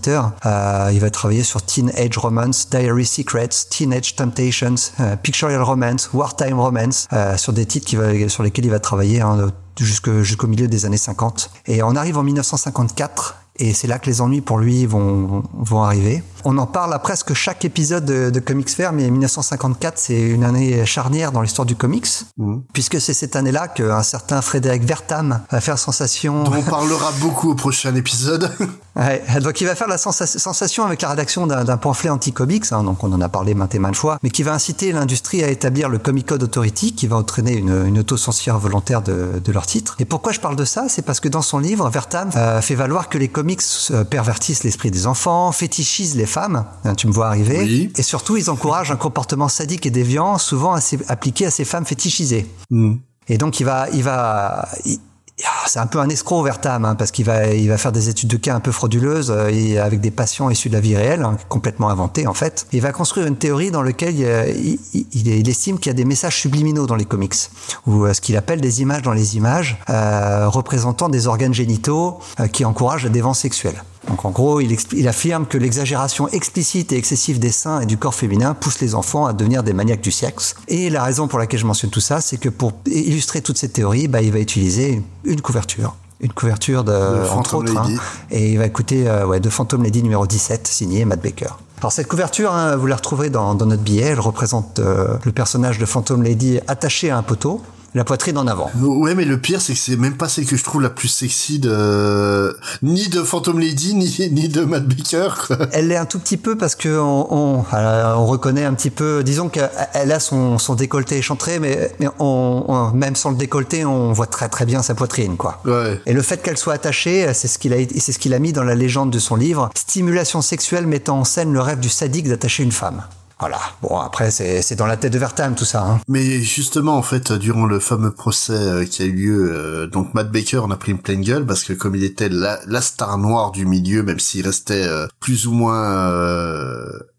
Euh, il va travailler sur Teenage Romance, Diary Secrets, Teenage Temptations, euh, Pictorial Romance, Wartime Romance, euh, sur des titres sur lesquels il va travailler hein, jusqu'au milieu des années 50. Et on arrive en 1954 et c'est là que les ennuis pour lui vont, vont arriver. On en parle à presque chaque épisode de, de Comics Fair, mais 1954, c'est une année charnière dans l'histoire du comics, mmh. puisque c'est cette année-là qu'un certain Frédéric Vertam va faire sensation. Dont on parlera beaucoup au prochain épisode. (laughs) ouais, donc il va faire la sensation avec la rédaction d'un pamphlet anti-comics, hein, donc on en a parlé maintes et maintes fois, mais qui va inciter l'industrie à établir le Comic Code Authority, qui va entraîner une, une autocensure volontaire de, de leur titre. Et pourquoi je parle de ça? C'est parce que dans son livre, Vertam euh, fait valoir que les comics euh, pervertissent l'esprit des enfants, fétichisent les femmes, hein, tu me vois arriver, oui. et surtout ils encouragent un comportement sadique et déviant, souvent assez, appliqué à ces femmes fétichisées. Mm. Et donc il va, il va, il, c'est un peu un escroc Vertam hein, parce qu'il va il va faire des études de cas un peu frauduleuses euh, et avec des patients issus de la vie réelle hein, complètement inventés en fait. Il va construire une théorie dans laquelle il, il, il estime qu'il y a des messages subliminaux dans les comics ou euh, ce qu'il appelle des images dans les images euh, représentant des organes génitaux euh, qui encouragent la dévance sexuelle donc en gros, il, il affirme que l'exagération explicite et excessive des seins et du corps féminin pousse les enfants à devenir des maniaques du sexe. Et la raison pour laquelle je mentionne tout ça, c'est que pour illustrer toute cette théorie, bah, il va utiliser une couverture. Une couverture de, de entre autres, hein, et il va écouter euh, ouais, de Phantom Lady numéro 17, signé Matt Baker. Alors cette couverture, hein, vous la retrouverez dans, dans, notre billet. Elle représente euh, le personnage de Phantom Lady attaché à un poteau la poitrine en avant. Ouais, mais le pire, c'est que c'est même pas celle que je trouve la plus sexy de ni de Phantom Lady ni ni de Matt Baker. Quoi. Elle l'est un tout petit peu parce que on, on, on reconnaît un petit peu, disons qu'elle a son, son décolleté échantré, mais, mais on, on, même sans le décolleté, on voit très très bien sa poitrine, quoi. Ouais. Et le fait qu'elle soit attachée, c'est ce qu'il a, c'est ce qu'il a mis dans la légende de son livre, stimulation sexuelle mettant en scène le rêve du sadique d'attacher une femme. Voilà. Bon, après, c'est dans la tête de Vertam, tout ça. Hein. Mais justement, en fait, durant le fameux procès euh, qui a eu lieu, euh, donc Matt Baker en a pris une pleine gueule parce que comme il était la, la star noire du milieu, même s'il restait euh, plus ou moins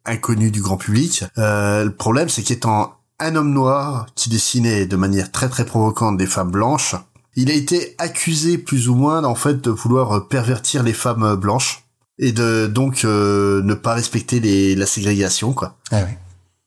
inconnu du grand public, le problème, c'est qu'étant un homme noir qui dessinait de manière très très provocante des femmes blanches, il a été accusé plus ou moins en fait de vouloir pervertir les femmes blanches et de donc euh, ne pas respecter les, la ségrégation quoi. Ah ouais.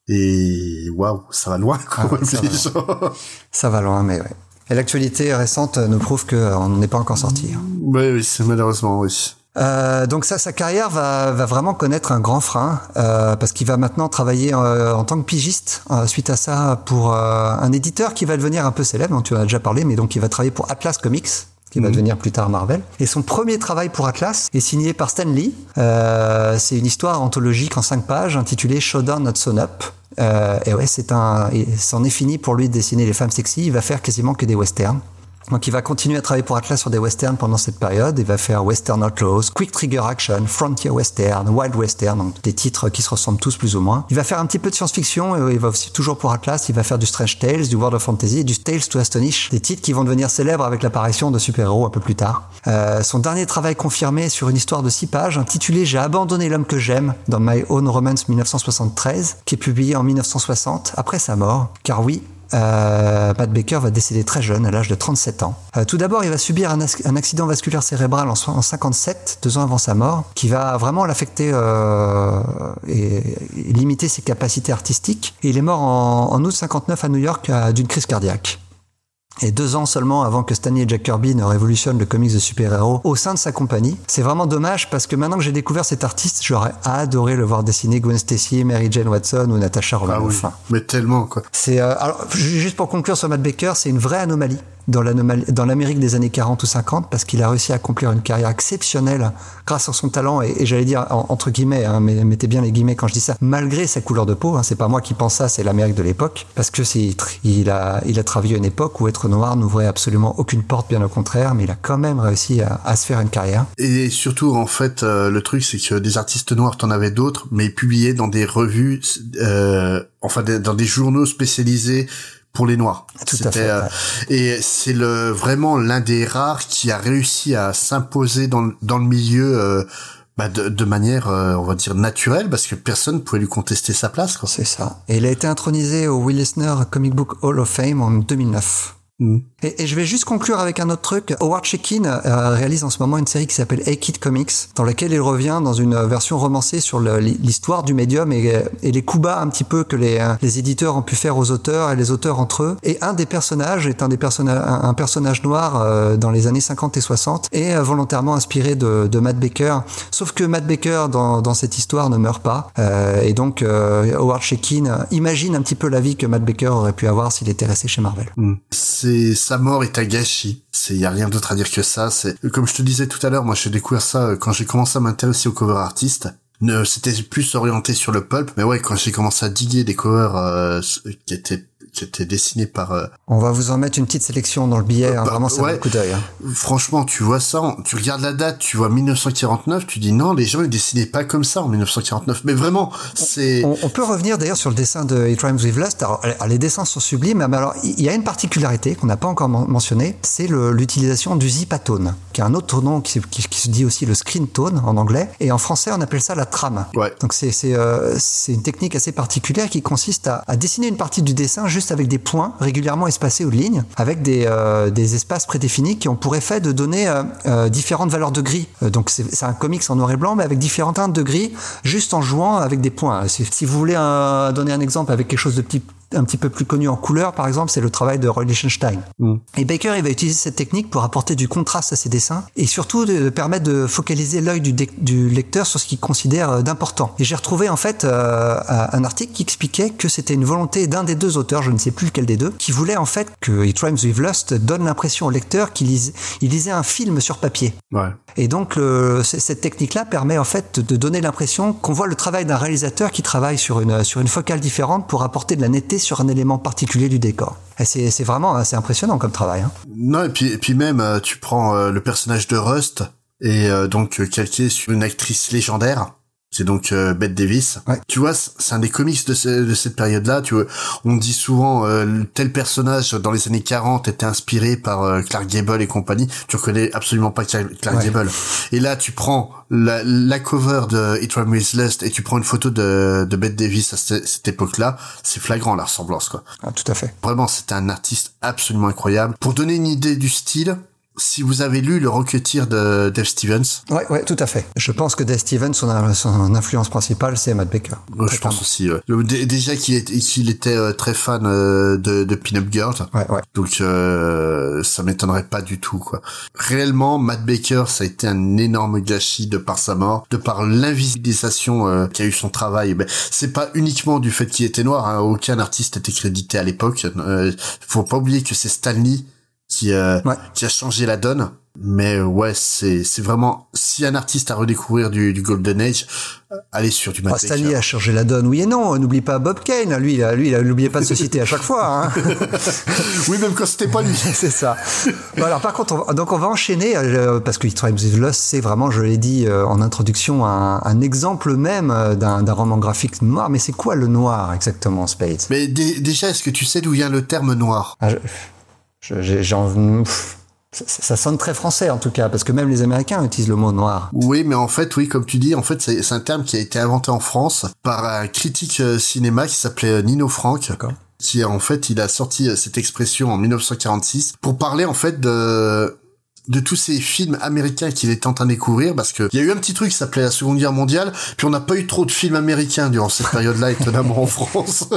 Et waouh, ça va loin quoi. Ah ça, va. ça, va. loin, mais ouais. Et l'actualité récente nous prouve qu'on n'en est pas encore sorti. Hein. Oui, oui, c'est malheureusement oui. Euh, donc ça, sa carrière va, va, vraiment connaître un grand frein euh, parce qu'il va maintenant travailler euh, en tant que pigiste euh, suite à ça pour un éditeur qui va devenir un peu célèbre, dont tu en as déjà parlé, mais donc il va travailler pour Atlas Comics qui va mhm. devenir plus tard Marvel. Et son premier travail pour Atlas est signé par Stan Lee. Euh, c'est une histoire anthologique en cinq pages intitulée Showdown Not Sewn Up. Euh, et ouais, c'est un, c'en est fini pour lui de dessiner les femmes sexy. Il va faire quasiment que des westerns. Donc il va continuer à travailler pour Atlas sur des westerns pendant cette période. Il va faire Western Outlaws, Quick Trigger Action, Frontier Western, Wild Western, donc des titres qui se ressemblent tous plus ou moins. Il va faire un petit peu de science-fiction, il va aussi toujours pour Atlas, il va faire du Strange Tales, du World of Fantasy et du Tales to Astonish, des titres qui vont devenir célèbres avec l'apparition de super-héros un peu plus tard. Euh, son dernier travail confirmé sur une histoire de six pages intitulée J'ai abandonné l'homme que j'aime dans My Own Romance 1973, qui est publié en 1960 après sa mort. Car oui, euh, Matt Baker va décéder très jeune, à l'âge de 37 ans. Euh, tout d'abord, il va subir un, accident vasculaire cérébral en, en, 57, deux ans avant sa mort, qui va vraiment l'affecter euh, et, limiter ses capacités artistiques. Il est mort en août 59 à New York d'une crise cardiaque. Et deux ans seulement avant que Stanley et Jack Kirby ne révolutionnent le comics de super-héros au sein de sa compagnie. C'est vraiment dommage parce que maintenant que j'ai découvert cet artiste, j'aurais adoré le voir dessiner Gwen Stacy, Mary Jane Watson ou Natasha Romanoff. Ah oui, mais tellement quoi. C'est euh, alors juste pour conclure sur Matt Baker, c'est une vraie anomalie dans l'Amérique des années 40 ou 50 parce qu'il a réussi à accomplir une carrière exceptionnelle grâce à son talent et, j'allais dire entre guillemets, hein, mais mettez bien les guillemets quand je dis ça, malgré sa couleur de peau. Hein, c'est pas moi qui pense ça, c'est l'Amérique de l'époque parce que c'est il a il a travaillé à une époque où être noir n'ouvrait absolument aucune porte, bien au contraire, mais il a quand même réussi à, se faire une carrière. Et surtout en fait, euh, le truc c'est que des artistes noirs, t'en avais d'autres, mais publiés dans des revues, euh, enfin dans des journaux spécialisés pour les noirs. Tout à fait. Euh, et c'est le vraiment l'un des rares qui a réussi à s'imposer dans dans le milieu. Euh, bah de, de, manière, euh, on va dire, naturelle, parce que personne pouvait lui contester sa place. C'est ça. Et il a été intronisé au Will Eisner Comic Book Hall of Fame en 2009. Mm. Et, je vais juste conclure avec un autre truc. Howard Shekin euh, réalise en ce moment une série qui s'appelle A-Kid Comics, dans laquelle il revient dans une version romancée sur l'histoire du médium et, les coups bas un petit peu que les, euh, les éditeurs ont pu faire aux auteurs et les auteurs entre eux. Et un des personnages est un des personnages, un, personnage noir euh, dans les années 50 et 60 et volontairement inspiré de, Matt Baker. Sauf que Matt Baker dans, cette histoire ne meurt pas. et donc Howard Shekin imagine un petit peu la vie que Matt Baker aurait pu avoir s'il était resté chez Marvel. Mm mort est gâchis. C'est y a rien d'autre à dire que ça. C'est comme je te disais tout à l'heure, moi j'ai découvert ça euh, quand j'ai commencé à m'intéresser aux cover artistes. C'était plus orienté sur le pulp, mais ouais, quand j'ai commencé à diguer des covers euh, qui étaient qui était dessiné par. Euh, On va vous en mettre une petite sélection dans le billet. Hein, bah, vraiment, ça ouais, coup d'œil. Hein. Franchement, tu vois ça, tu regardes la date, tu vois 1949, tu dis non, les gens ils dessinaient pas comme ça en 1949. Mais vraiment, c'est. On, peut revenir d'ailleurs sur le dessin de It Rhymes with Lust. Alors, les dessins sont sublimes, mais alors il y a une particularité qu'on n'a pas encore mentionné, c'est l'utilisation du zipatone, qui est un autre nom qui, se dit aussi le screen tone en anglais, et en français on appelle ça la trame. Ouais. Donc c'est c'est euh, une technique assez particulière qui consiste à, à dessiner une partie du dessin juste avec des points régulièrement espacés ou de lignes, avec des, euh, espaces prédéfinis qui ont pour effet de donner euh, euh, différentes valeurs de gris. donc c'est un comics en noir et blanc, mais avec différentes teintes de gris, juste en jouant avec des points. Si, vous voulez donner un exemple avec quelque chose de petit un petit peu plus connu en couleur, par exemple, c'est le travail de Roy Lichtenstein. Mm. Et Baker, il va utiliser cette technique pour apporter du contraste à ses dessins et surtout de permettre de focaliser l'œil du, du, lecteur sur ce qu'il considère euh, d'important. Et j'ai retrouvé en fait euh, un article qui expliquait que c'était une volonté d'un des deux auteurs, je ne sais plus lequel des deux, qui voulait en fait que It Rhymes with Lust donne l'impression au lecteur qu'il lisait, il lisait un film sur papier. Ouais. Et donc le, cette technique-là permet en fait de donner l'impression qu'on voit le travail d'un réalisateur qui travaille sur une, sur une focale différente pour apporter de la netteté sur un élément particulier du décor. C'est vraiment assez impressionnant comme travail. Hein. Non, et puis, et puis même, euh, tu prends euh, le personnage de Rust, et euh, donc calqué sur une actrice légendaire, c'est donc euh, Bette Davis. Tu vois, c'est un des comics de, de cette période-là. Tu vois, on dit souvent euh, tel personnage dans les années 40 était inspiré par euh, Clark Gable et compagnie. Tu reconnais absolument pas Clark Gable. Et là, tu prends la, la cover de It with Lust et tu prends une photo de, de Bette Davis à cette, cette époque-là, c'est flagrant la ressemblance quoi. Ah, tout à fait. Vraiment, c'était un artiste absolument incroyable. Pour donner une idée du style, si vous avez lu le Rocketeer de Dave Stevens. Ouais, ouais, tout à fait. Je pense que Dave Stevens, son, son influence principale, c'est Matt Baker. je pense aussi. Déjà qu'il était, euh, très fan euh, de, de Pin-Up Girls. Ouais, ouais. Donc euh, ça m'étonnerait pas du tout, quoi. Réellement, Matt Baker, ça a été un énorme gâchis de par sa mort, de par l'invisibilisation euh, qu'a eu son travail. Ben, c'est pas uniquement du fait qu'il était noir. Hein. Aucun artiste était crédité à l'époque. Euh, faut pas oublier que c'est Stanley qui euh, qui a changé la donne. Mais ouais c'est c'est vraiment si un artiste à redécouvrir du, du Golden Age euh, allez sur du Matt oh, Stanley a changé la donne. Oui et non n'oublie pas Bob Kane. Lui il lui il n'oubliait pas de se citer à chaque fois hein. (laughs) oui même quand c'était pas lui. (laughs) C'est ça. Bon, alors par contre on, donc on va enchaîner euh, parce que Times of Lost c'est vraiment je l'ai dit euh, en introduction un, un exemple même d'un roman graphique noir. Mais c'est quoi le noir exactement Spade? Mais déjà est-ce que tu sais d'où vient le terme noir? Ah, je j'ai ça sonne très français en tout cas, parce que même les Américains utilisent le mot noir. Oui, mais en fait, oui, comme tu dis, en fait, c'est un terme qui a été inventé en France par un critique euh, cinéma qui s'appelait euh, Nino Frank. Qui en fait, il a sorti euh, cette expression en 1946 pour parler en fait de de tous ces films américains qu'il était en train de découvrir parce que il y a eu un petit truc qui s'appelait la Seconde Guerre mondiale, puis on n'a pas eu trop de films américains durant cette période-là, (laughs) étonnamment en France.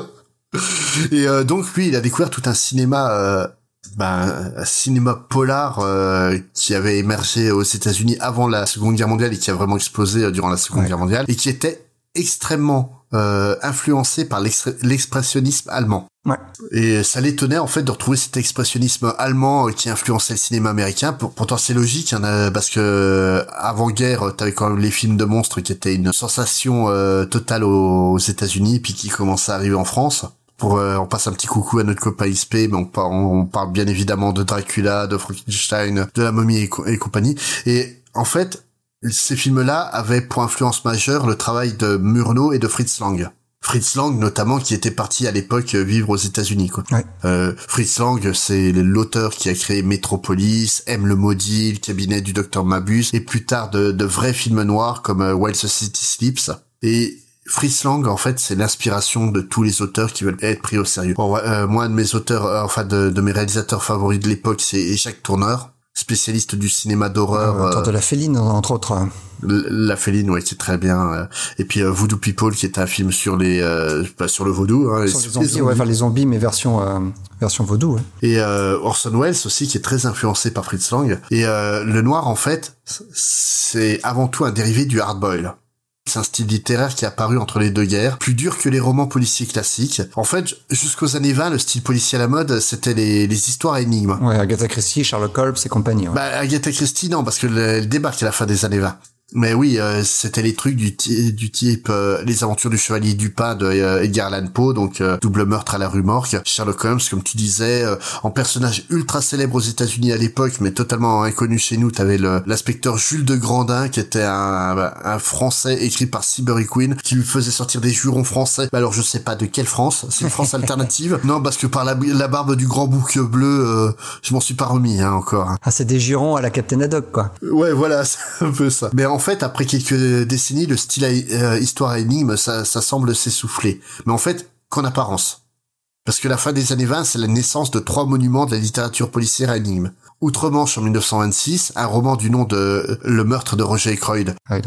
(laughs) Et donc lui, il a découvert tout un cinéma ben, un cinéma polar euh, qui avait émergé aux États-Unis avant la Seconde Guerre mondiale et qui a vraiment explosé euh, durant la Seconde Guerre mondiale et qui était extrêmement euh, influencé par l'expressionnisme allemand. Ouais. Et ça l'étonnait en fait de retrouver cet expressionnisme allemand qui influençait le cinéma américain. Pourtant c'est logique hein, parce que avant guerre t'avais quand même les films de monstres qui étaient une sensation totale aux, aux États-Unis puis qui commençaient à arriver en France pour euh, on passe un petit coucou à notre copain XP mais on, on, parle bien évidemment de Dracula de Frankenstein de la momie et, compagnie. Et en fait ces films-là avaient pour influence majeure le travail de Murnau et de Fritz Lang. Fritz Lang notamment qui était parti à l'époque vivre aux États-Unis quoi. Euh, Fritz Lang c'est l'auteur qui a créé Metropolis, M le maudit, le cabinet du docteur Mabus et plus tard de, de vrais films noirs comme euh, Wild Society Sleeps et Fritz Lang, en fait, c'est l'inspiration de tous les auteurs qui veulent être pris au sérieux. Euh, moi, de mes auteurs, euh, enfin de, de, mes réalisateurs favoris de l'époque, c'est Jacques Tourneur, spécialiste du cinéma d'horreur. Euh, de la Féline, entre autres. La Féline, ouais, c'est très bien. Et puis Voodoo People, qui est un film sur les, bah, sur le vaudou. Hein, sur les zombies, les Ouais, les zombies, mais version version vaudou. Ouais. Et Orson Welles aussi, qui est très influencé par Fritz Lang. Et le noir, en fait, c'est avant tout un dérivé du hardboil. C'est un style littéraire qui est apparu entre les deux guerres, plus dur que les romans policiers classiques. En fait, jusqu'aux années 20, le style policier à la mode, c'était les, les histoires énigmes. Ouais, Agatha Christie, Sherlock Holmes et compagnie. Bah, Agatha Christie, non, parce que elle débarque à la fin des années 20. Mais oui, euh, c'était les trucs du, du type euh, les aventures du chevalier du pas de euh, Edgar Allan Poe, donc double meurtre à la rue Morgue, Sherlock Holmes, comme tu disais, en personnage ultra célèbre aux États-Unis à l'époque, mais totalement inconnu chez nous. T'avais l'inspecteur Jules de Grandin, qui était un, un Français écrit par Seabury Queen, qui lui faisait sortir des jurons français. Bah alors je sais pas de quelle France, c'est une France (laughs) alternative. Non, parce que par la, la barbe du grand bouc bleu, je m'en suis pas remis hein, encore. Hein. Ah, c'est des jurons à la Captain Haddock, quoi. Ouais, voilà, (laughs) c'est un peu ça. Mais en fait, après quelques décennies, le style euh, histoire énigme, ça, ça semble s'essouffler. Mais en fait, qu'en apparence. Parce que la fin des années 20, c'est la naissance de trois monuments de la littérature policière à énigme. Outre-Manche en 1926, un roman du nom de euh, Le meurtre de Roger Ackroyd. Ah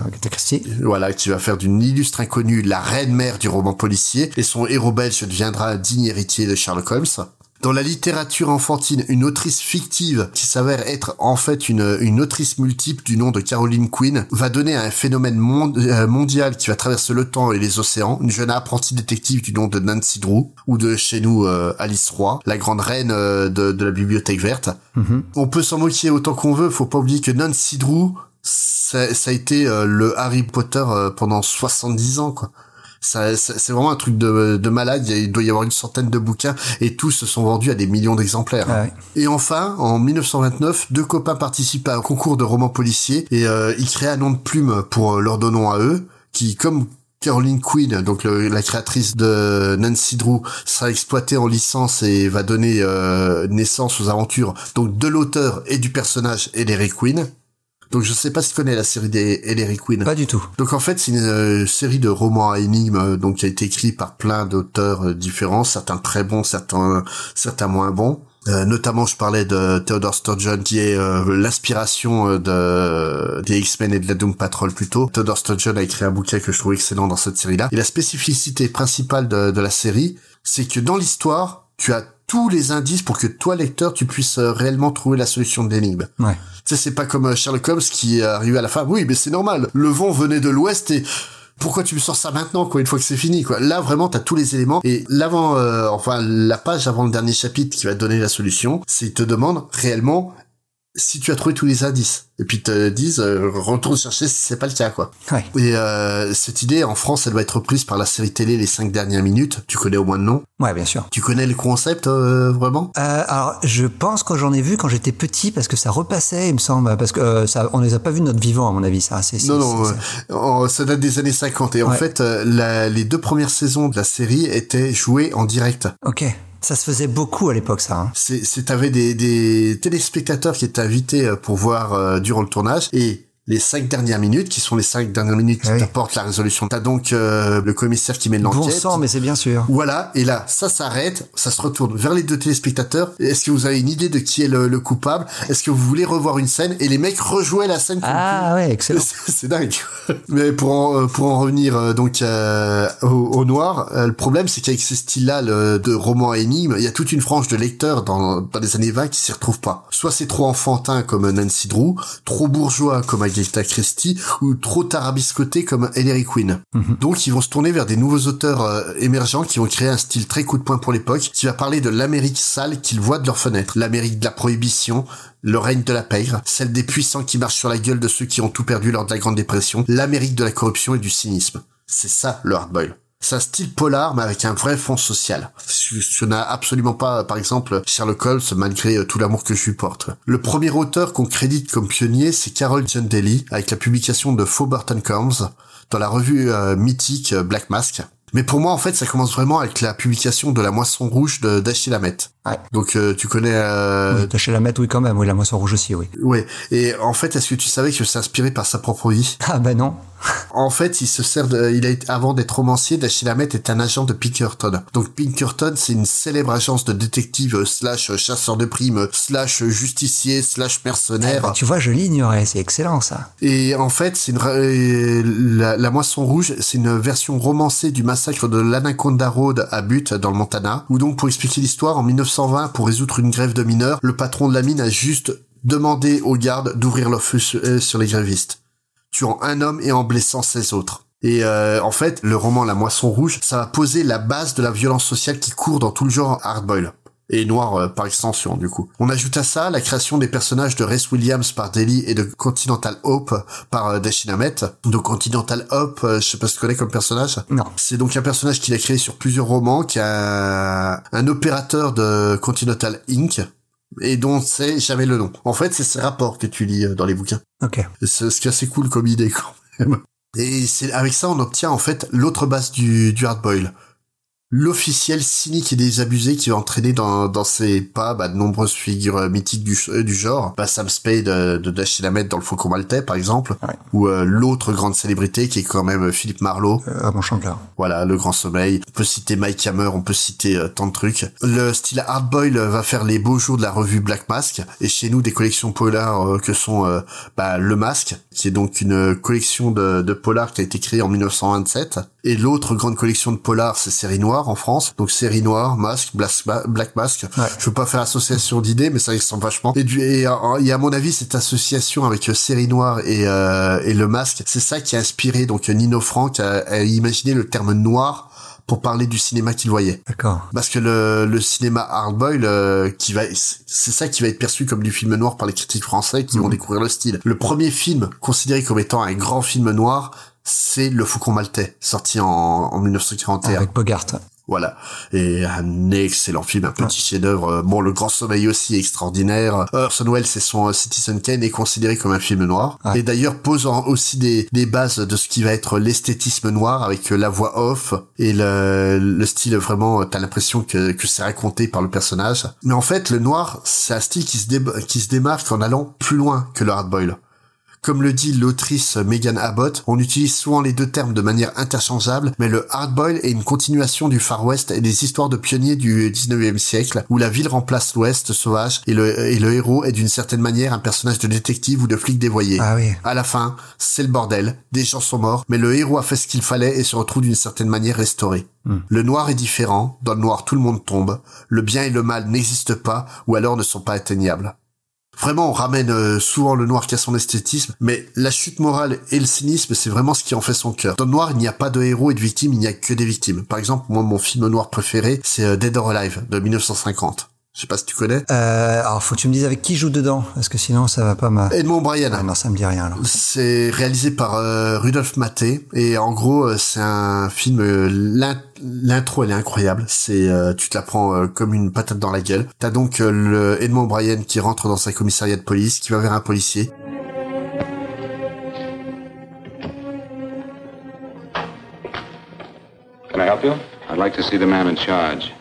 voilà, qui va faire d'une illustre inconnue la reine-mère du roman policier, et son héros belge deviendra digne héritier de Sherlock Holmes. Dans la littérature enfantine, une autrice fictive qui s'avère être en fait une, une autrice multiple du nom de Caroline Quinn va donner un phénomène euh, mondial qui va traverser le temps et les océans. Une jeune apprentie détective du nom de Nancy Drew ou de chez nous euh, Alice Roy, la grande reine euh, de, de, la bibliothèque verte. Mm-hmm. On peut s'en moquer autant qu'on veut, faut pas oublier que Nancy Drew ça, ça a été le Harry Potter pendant 70 ans quoi c'est vraiment un truc de, de malade. Il doit y avoir une centaine de bouquins et tous se sont vendus à des millions d'exemplaires. Ah et enfin, en 1929, deux copains participent à un concours de romans policiers et euh, ils créent un nom de plume pour leur donner à eux qui comme Caroline Quinn, donc la créatrice de Nancy Drew, sera exploitée en licence et va donner euh, naissance aux aventures donc de l'auteur et du personnage Ellery Quinn. Donc je sais pas si tu connais la série des Ellery Quinn. Pas du tout. Donc en fait c'est une euh, série de romans à énigmes euh, donc qui a été écrit par plein d'auteurs différents, certains très bons, certains certains moins bons. Euh, notamment, je parlais de Theodore Sturgeon, qui est euh, l'inspiration euh, de des X-Men et de la Doom Patrol plutôt. Theodore Sturgeon a écrit un bouquin que je trouve excellent dans cette série-là. Et la spécificité principale de, de la série, c'est que dans l'histoire, tu as tous les indices pour que toi, lecteur, tu puisses réellement trouver la solution de l'énigme. Ouais. Tu sais, c'est pas comme Sherlock Holmes qui arrive à la fin. Oui, mais c'est normal. Le vent venait de l'ouest et pourquoi tu me sors ça maintenant quoi une fois que c'est fini quoi? Là vraiment t'as tous les éléments et l'avant euh, enfin la page avant le dernier chapitre qui va te donner la solution c'est te demande réellement si tu as trouvé tous les indices et puis te disent euh, retourne chercher si c'est pas le cas quoi. Ouais. Et euh, cette idée en France elle va être reprise par la série télé les cinq dernières minutes. Tu connais au moins le nom Ouais bien sûr. Tu connais le concept euh, vraiment? Alors je pense que j'en ai vu quand j'étais petit parce que ça repassait il me semble parce que ça on les a pas vus de notre vivant à mon avis ça. C'est, non non ça date des années 50 et en fait la, les deux premières saisons de la série étaient jouées en direct. Ok. Ça se faisait beaucoup à l'époque, ça. Hein. C'est, t'avais des, téléspectateurs qui étaient invités euh, pour voir euh, durant le tournage et les cinq dernières minutes, qui sont les cinq dernières minutes qui ah t'apportent la résolution. T'as donc euh, le commissaire qui met l'enquête. Bon sang, mais c'est bien sûr. Voilà, et là, ça s'arrête, ça se retourne vers les deux téléspectateurs. Est-ce que vous avez une idée de qui est le, le coupable? Est-ce que vous voulez revoir une scène? Et les mecs rejouaient la scène. Ah ouais, excellent. (laughs) C'est dingue. mais pour en, euh, pour en revenir euh, donc au, au, noir, le problème c'est qu'avec ces styles-là de romans à énigmes, il y a toute une frange de lecteurs dans, dans les années 20 qui s'y retrouvent pas. Soit c'est trop enfantin comme Nancy Drew, trop bourgeois comme Agatha Christie ou trop tarabiscoté comme Ellery Quinn. Mhm. Donc ils vont se tourner vers des nouveaux auteurs euh, émergents qui vont créer un style très coup de poing pour l'époque, qui va parler de l'Amérique sale qu'ils voient de leur fenêtre, l'Amérique de la prohibition, le règne de la pègre, celle des puissants qui marchent sur la gueule de ceux qui ont tout perdu lors de la Grande Dépression, l'Amérique de la corruption et du cynisme. C'est ça le hardboil. C'est un style polar, mais avec un vrai fond social. Je, n'ai absolument pas, par exemple, Sherlock Holmes, malgré euh, tout l'amour que je lui porte. Le premier auteur qu'on crédite comme pionnier, c'est Carol John Daly, avec la publication de Faubourton Combs, dans la revue euh, mythique euh, Black Mask. Mais pour moi, en fait, ça commence vraiment avec la publication de La Moisson Rouge de d'Achille Lamette. Ouais. Donc, euh, tu connais... Euh... Oui, Lamette, oui, quand même. Oui, La Moisson Rouge aussi, oui. Oui. Et en fait, est-ce que tu savais que c'est inspiré par sa propre vie? Ah ben non. En fait, il se sert de, il a avant d'être romancier, D'Achille Lamette est un agent de Pinkerton. Donc Pinkerton, c'est une célèbre agence de détective slash chasseur de primes slash justicier slash mercenaire. Ah, bah, tu vois, je l'ignorais, c'est excellent ça. Et en fait, c'est une la, la, Moisson Rouge, c'est une version romancée du massacre de l'Anaconda Road à Butte dans le Montana. Où donc, pour expliquer l'histoire, en 1920, pour résoudre une grève de mineurs, le patron de la mine a juste demandé aux gardes d'ouvrir leur feu euh, sur les grévistes tuant un homme et en blessant 16 autres. Et euh, en fait, le roman La Moisson Rouge, ça va poser la base de la violence sociale qui court dans tout le genre hardboil et noir euh, par extension du coup. On ajoute à ça la création des personnages de Reese Williams par Daly et de Continental Hope par euh, Dashinamet. Donc Continental Hope, euh, je sais pas si tu connais comme personnage. Non. C'est donc un personnage qu'il a créé sur plusieurs romans, qui a un opérateur de Continental Inc et dont c'est jamais le nom. En fait, c'est ce rapport que tu lis euh, dans les bouquins. Ok. C'est ce qui est assez cool comme idée quand même. Et c'est avec ça on obtient en fait l'autre base du, du hardboil l'officiel cynique et désabusé qui va entraîner dans, dans ses pas bah, de nombreuses figures euh, mythiques du, euh, du genre. Bah, Sam Spade euh, de Dash Lamet dans le Faucon Maltais par exemple, ou l'autre grande célébrité qui est quand même Philippe Marlowe. Euh, mon Chanclard. Voilà, Le Grand Sommeil. On peut citer Mike Hammer, on peut citer tant de trucs. Le style hardboil va faire les beaux jours de la revue Black Mask et chez nous des collections polars que sont bah, Le Masque, qui est donc une collection de, de polars qui a été créée en 1927 et l'autre grande collection de polars, c'est Série Noire en France. Donc Série Noire, Masque, Black Mask. Je veux pas faire association d'idées, mais ça ressemble vachement. Et, du, et, à mon avis, cette association avec euh, Série Noire et, euh, et le Masque, c'est ça qui a inspiré donc Nino Frank à, à imaginer le terme noir pour parler du cinéma qu'il voyait. D'accord. Parce que le, le cinéma hardboil, euh, qui va, c'est ça qui va être perçu comme du film noir par les critiques français qui vont mhm. découvrir le style. Le premier film considéré comme étant un grand film noir, c'est Le Faucon Maltais, sorti en, en 1941. Avec Bogart. Voilà. Et un excellent film, un petit chef-d'œuvre. Bon, Le Grand Sommeil aussi extraordinaire. Orson Welles et son euh, Citizen Kane est considéré comme un film noir. Et d'ailleurs pose aussi des, des bases de ce qui va être l'esthétisme noir avec la voix off et le, le style vraiment, t'as l'impression que, que c'est raconté par le personnage. Mais en fait, le noir, c'est un style qui se, qui se démarque en allant plus loin que le hardboil. Comme le dit l'autrice Megan Abbott, on utilise souvent les deux termes de manière interchangeable, mais le hardboil est une continuation du Far West et des histoires de pionniers du 19e siècle, où la ville remplace l'Ouest sauvage et le, et le héros est d'une certaine manière un personnage de détective ou de flic dévoyé. Ah oui. À la fin, c'est le bordel, des gens sont morts, mais le héros a fait ce qu'il fallait et se retrouve d'une certaine manière restauré. Hmm. Le noir est différent, dans le noir tout le monde tombe, le bien et le mal n'existent pas ou alors ne sont pas atteignables. Vraiment, on ramène euh, souvent le noir qui a son esthétisme, mais la chute morale et le cynisme, c'est vraiment ce qui en fait son cœur. Dans le noir, il n'y a pas de héros et de victimes, il n'y a que des victimes. Par exemple, moi, mon film noir préféré, c'est euh, Dead or Alive, de 1950. Je sais pas si tu connais. Euh, alors, faut que tu me dises avec qui joue dedans, parce que sinon, ça va pas ma... Edmond Bryan. Ah, non, ça me dit rien, alors. C'est réalisé par euh, Rudolf Maté, et en gros, euh, c'est un film, euh, l'intro, elle est incroyable. C'est, tu te la prends comme une patate dans la gueule. T'as donc le Edmond Bryan qui rentre dans sa commissariat de police, qui va vers un policier. Can I help you? I'd like to see the man in charge.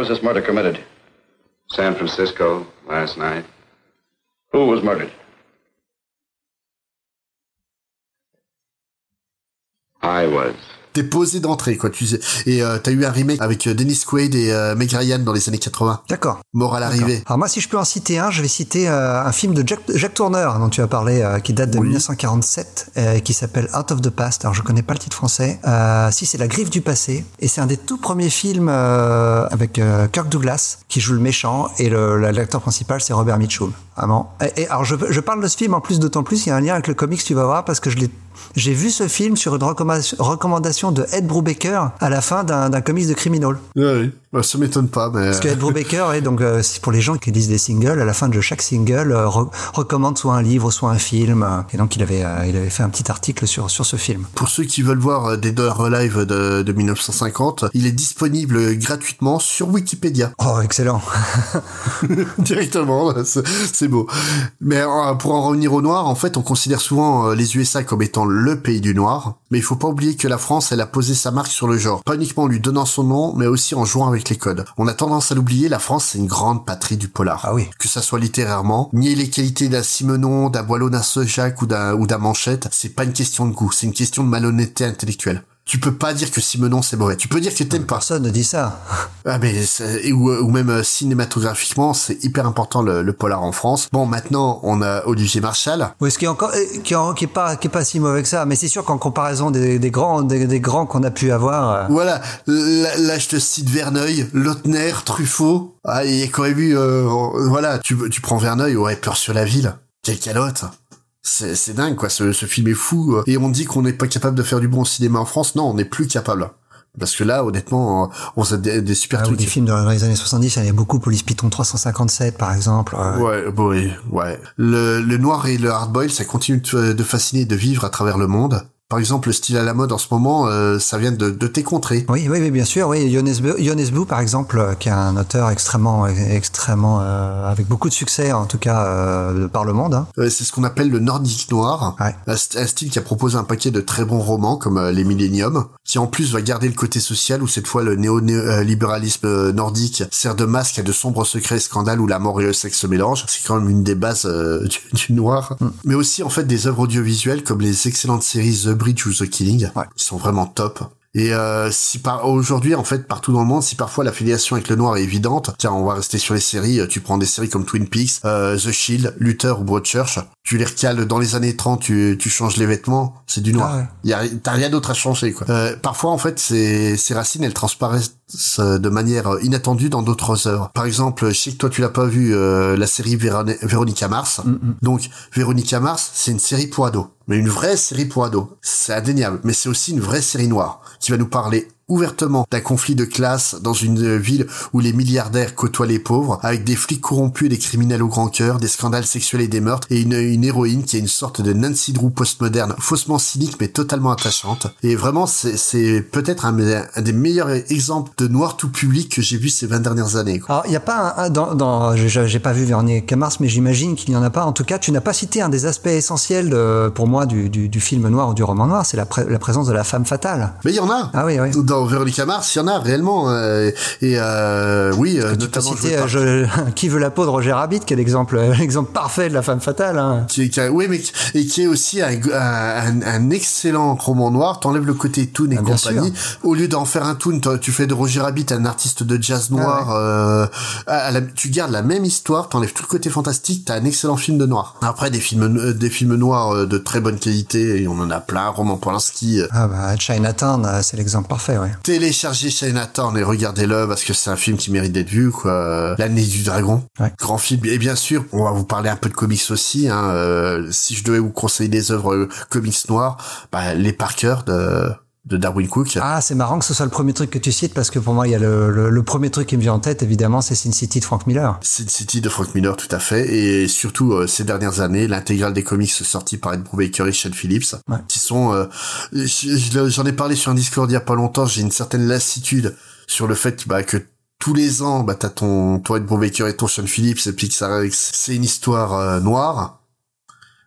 Was this murder committed? San Francisco, last night. Who was murdered? I was. T'es posé d'entrée quoi. Tu sais. Et euh, t'as eu un remake avec euh, Dennis Quaid et euh, Meg Ryan dans les années 80 d'accord. Mort à l'arrivée. Alors moi si je peux en citer un je vais citer euh, un film de Jack, Jack Tourner dont tu as parlé qui date de 1947 qui s'appelle Out of the Past. Alors je connais pas le titre français. Si c'est La Griffe du passé. Et c'est un des tout premiers films avec Kirk Douglas qui joue le méchant et l'acteur principal c'est Robert Mitchum. Vraiment. Et, et alors je, je parle de ce film en plus d'autant plus il y a un lien avec le comics tu vas voir parce que je l'ai j'ai vu ce film sur une recommandation de Ed Brubaker à la fin d'un comics de Criminal. Oui, bah, ça m'étonne pas. Mais... Parce que Ed (laughs) Brubaker, est donc, euh, pour les gens qui lisent des singles, à la fin de chaque single, euh, recommande soit un livre, soit un film. Et donc, il avait, euh, il avait fait un petit article sur, sur ce film. Pour ceux qui veulent voir des Door Live de, de 1950, il est disponible gratuitement sur Wikipédia. Oh, excellent. (laughs) Directement, c'est beau. Mais pour en revenir au noir, en fait, on considère souvent les USA comme étant le pays du noir, mais il faut pas oublier que la France, elle a posé sa marque sur le genre, pas uniquement en lui donnant son nom, mais aussi en jouant avec les codes. On a tendance à l'oublier, la France, c'est une grande patrie du polar. Ah oui. Que ça soit littérairement, nier les qualités d'un Simenon, d'un Boileau, d'un Sojac ou d'un ou d'un Manchette, c'est pas une question de goût, c'est une question de malhonnêteté intellectuelle tu peux pas dire que Simonon c'est mauvais. Tu peux dire que t'aimes pas. Personne ne dit ça. Ah mais ou, ou même euh, cinématographiquement, c'est hyper important le, le, polar en France. Bon, maintenant on a Olivier Marchal. Oui, ce qui est encore euh, qui, est, qui est pas qui est pas si mauvais que ça, mais c'est sûr qu'en comparaison des, des, grands des, des grands qu'on a pu avoir. Euh, voilà, là, là, je te cite Verneuil, Lautner, Truffaut. Ah, il y a quand même eu euh, voilà, tu tu prends Verneuil, ouais, peur sur la ville. Quelle calotte c'est dingue quoi, ce, ce, film est fou. Et on dit qu'on n'est pas capable de faire du bon cinéma en France. Non, on n'est plus capable. Parce que là, honnêtement, on a des, des super ah, trucs. Des films dans les années 70, il y avait beaucoup Police Python 357 par exemple. Ouais, oui, ouais. Le, le noir et le hardboil, ça continue de fasciner, de vivre à travers le monde. Par exemple, le style à la mode en ce moment, euh, ça vient de, de tes contrées. Oui, oui, oui, bien sûr. Oui, Jonas Blue, par exemple, euh, qui est un auteur extrêmement, extrêmement, euh, avec beaucoup de succès, en tout cas, euh, par le monde. Hein. c'est ce qu'on appelle le nordique noir. Ouais. Un, style qui a proposé un paquet de très bons romans, comme Les Millennium, qui en plus va garder le côté social, où cette fois le néo-libéralisme nordique sert de masque à de sombres secrets et scandales où la mort et le sexe se mélangent. C'est quand même une des bases du, du, noir. Mm. Mais aussi, en fait, des œuvres audiovisuelles comme les excellentes séries The Bridge ou The Killing. Ouais. Ils sont vraiment top. Et euh, si par aujourd'hui en fait partout dans le monde, si parfois l'affiliation avec le noir est évidente, tiens on va rester sur les séries. Tu prends des séries comme Twin Peaks, euh, The Shield, Luther ou Broadchurch. Tu les recales dans les années 30, tu, tu changes les vêtements, c'est du noir. Ah y a, t'as rien d'autre à changer quoi. Euh, parfois en fait ces, ces racines elles transparaissent de manière inattendue dans d'autres œuvres. Par exemple, je sais que toi tu l'as pas vu euh, la série Véronica Mars. Mm -hmm. Donc Véronica Mars, c'est une série pour ados, mais une vraie série pour ados. C'est indéniable, mais c'est aussi une vraie série noire qui va nous parler ouvertement d'un conflit de classe dans une ville où les milliardaires côtoient les pauvres, avec des flics corrompus et des criminels au grand cœur, des scandales sexuels et des meurtres, et une, une héroïne qui est une sorte de Nancy Drew postmoderne, faussement cynique mais totalement attachante. Et vraiment, c'est peut-être un, un, des meilleurs exemples de noir tout public que j'ai vu ces 20 dernières années. Quoi. Alors, il n'y a pas un, dans, dans j'ai pas vu Véronique Mars, mais j'imagine qu'il n'y en a pas. En tout cas, tu n'as pas cité un des aspects essentiels euh, pour moi du, du, du, film noir ou du roman noir, c'est la, la, présence de la femme fatale. Mais il y en a. Ah oui, oui. Dans Véronica Mars, il y en a réellement. Euh, et euh, oui, euh, notamment. Cité, je, (laughs) qui veut la peau de Roger Rabbit, qui est l'exemple, (laughs) l'exemple parfait de la femme fatale. Hein. Qui, qui, oui, mais et qui est aussi un, un, un excellent roman noir. T'enlèves le côté toon et ah, compagnie. Au lieu d'en faire un toon, tu fais de Roger Rabbit un artiste de jazz noir. Ah, ouais. à la, tu gardes la même histoire, t'enlèves tout le côté fantastique, t'as un excellent film de noir. Après, des films, des films noirs de très bonne qualité, et on en a plein. Roman Polanski. Ah bah Chinatown, c'est l'exemple parfait, ouais. Téléchargez Chinatown et regardez-le parce que c'est un film qui mérite d'être vu, quoi. L'année du dragon, ouais. grand film. Et bien sûr, on va vous parler un peu de comics aussi. Hein. Euh, si je devais vous conseiller des œuvres euh, comics noirs, bah, les Parker de de Darwin Cook. Ah, c'est marrant que ce soit le premier truc que tu cites parce que pour moi, il y a le, le, le premier truc qui me vient en tête, évidemment, c'est Sin City de Frank Miller. Sin City de Frank Miller, tout à fait. Et surtout, euh, ces dernières années, l'intégrale des comics sortis par Ed Brubaker et Sean Phillips, ouais. qui sont, euh, j'en ai parlé sur un Discord il y a pas longtemps, j'ai une certaine lassitude sur le fait bah, que tous les ans, bah, t'as ton, toi Ed Brubaker et ton Sean Phillips, et puis que ça, c'est une histoire euh, noire.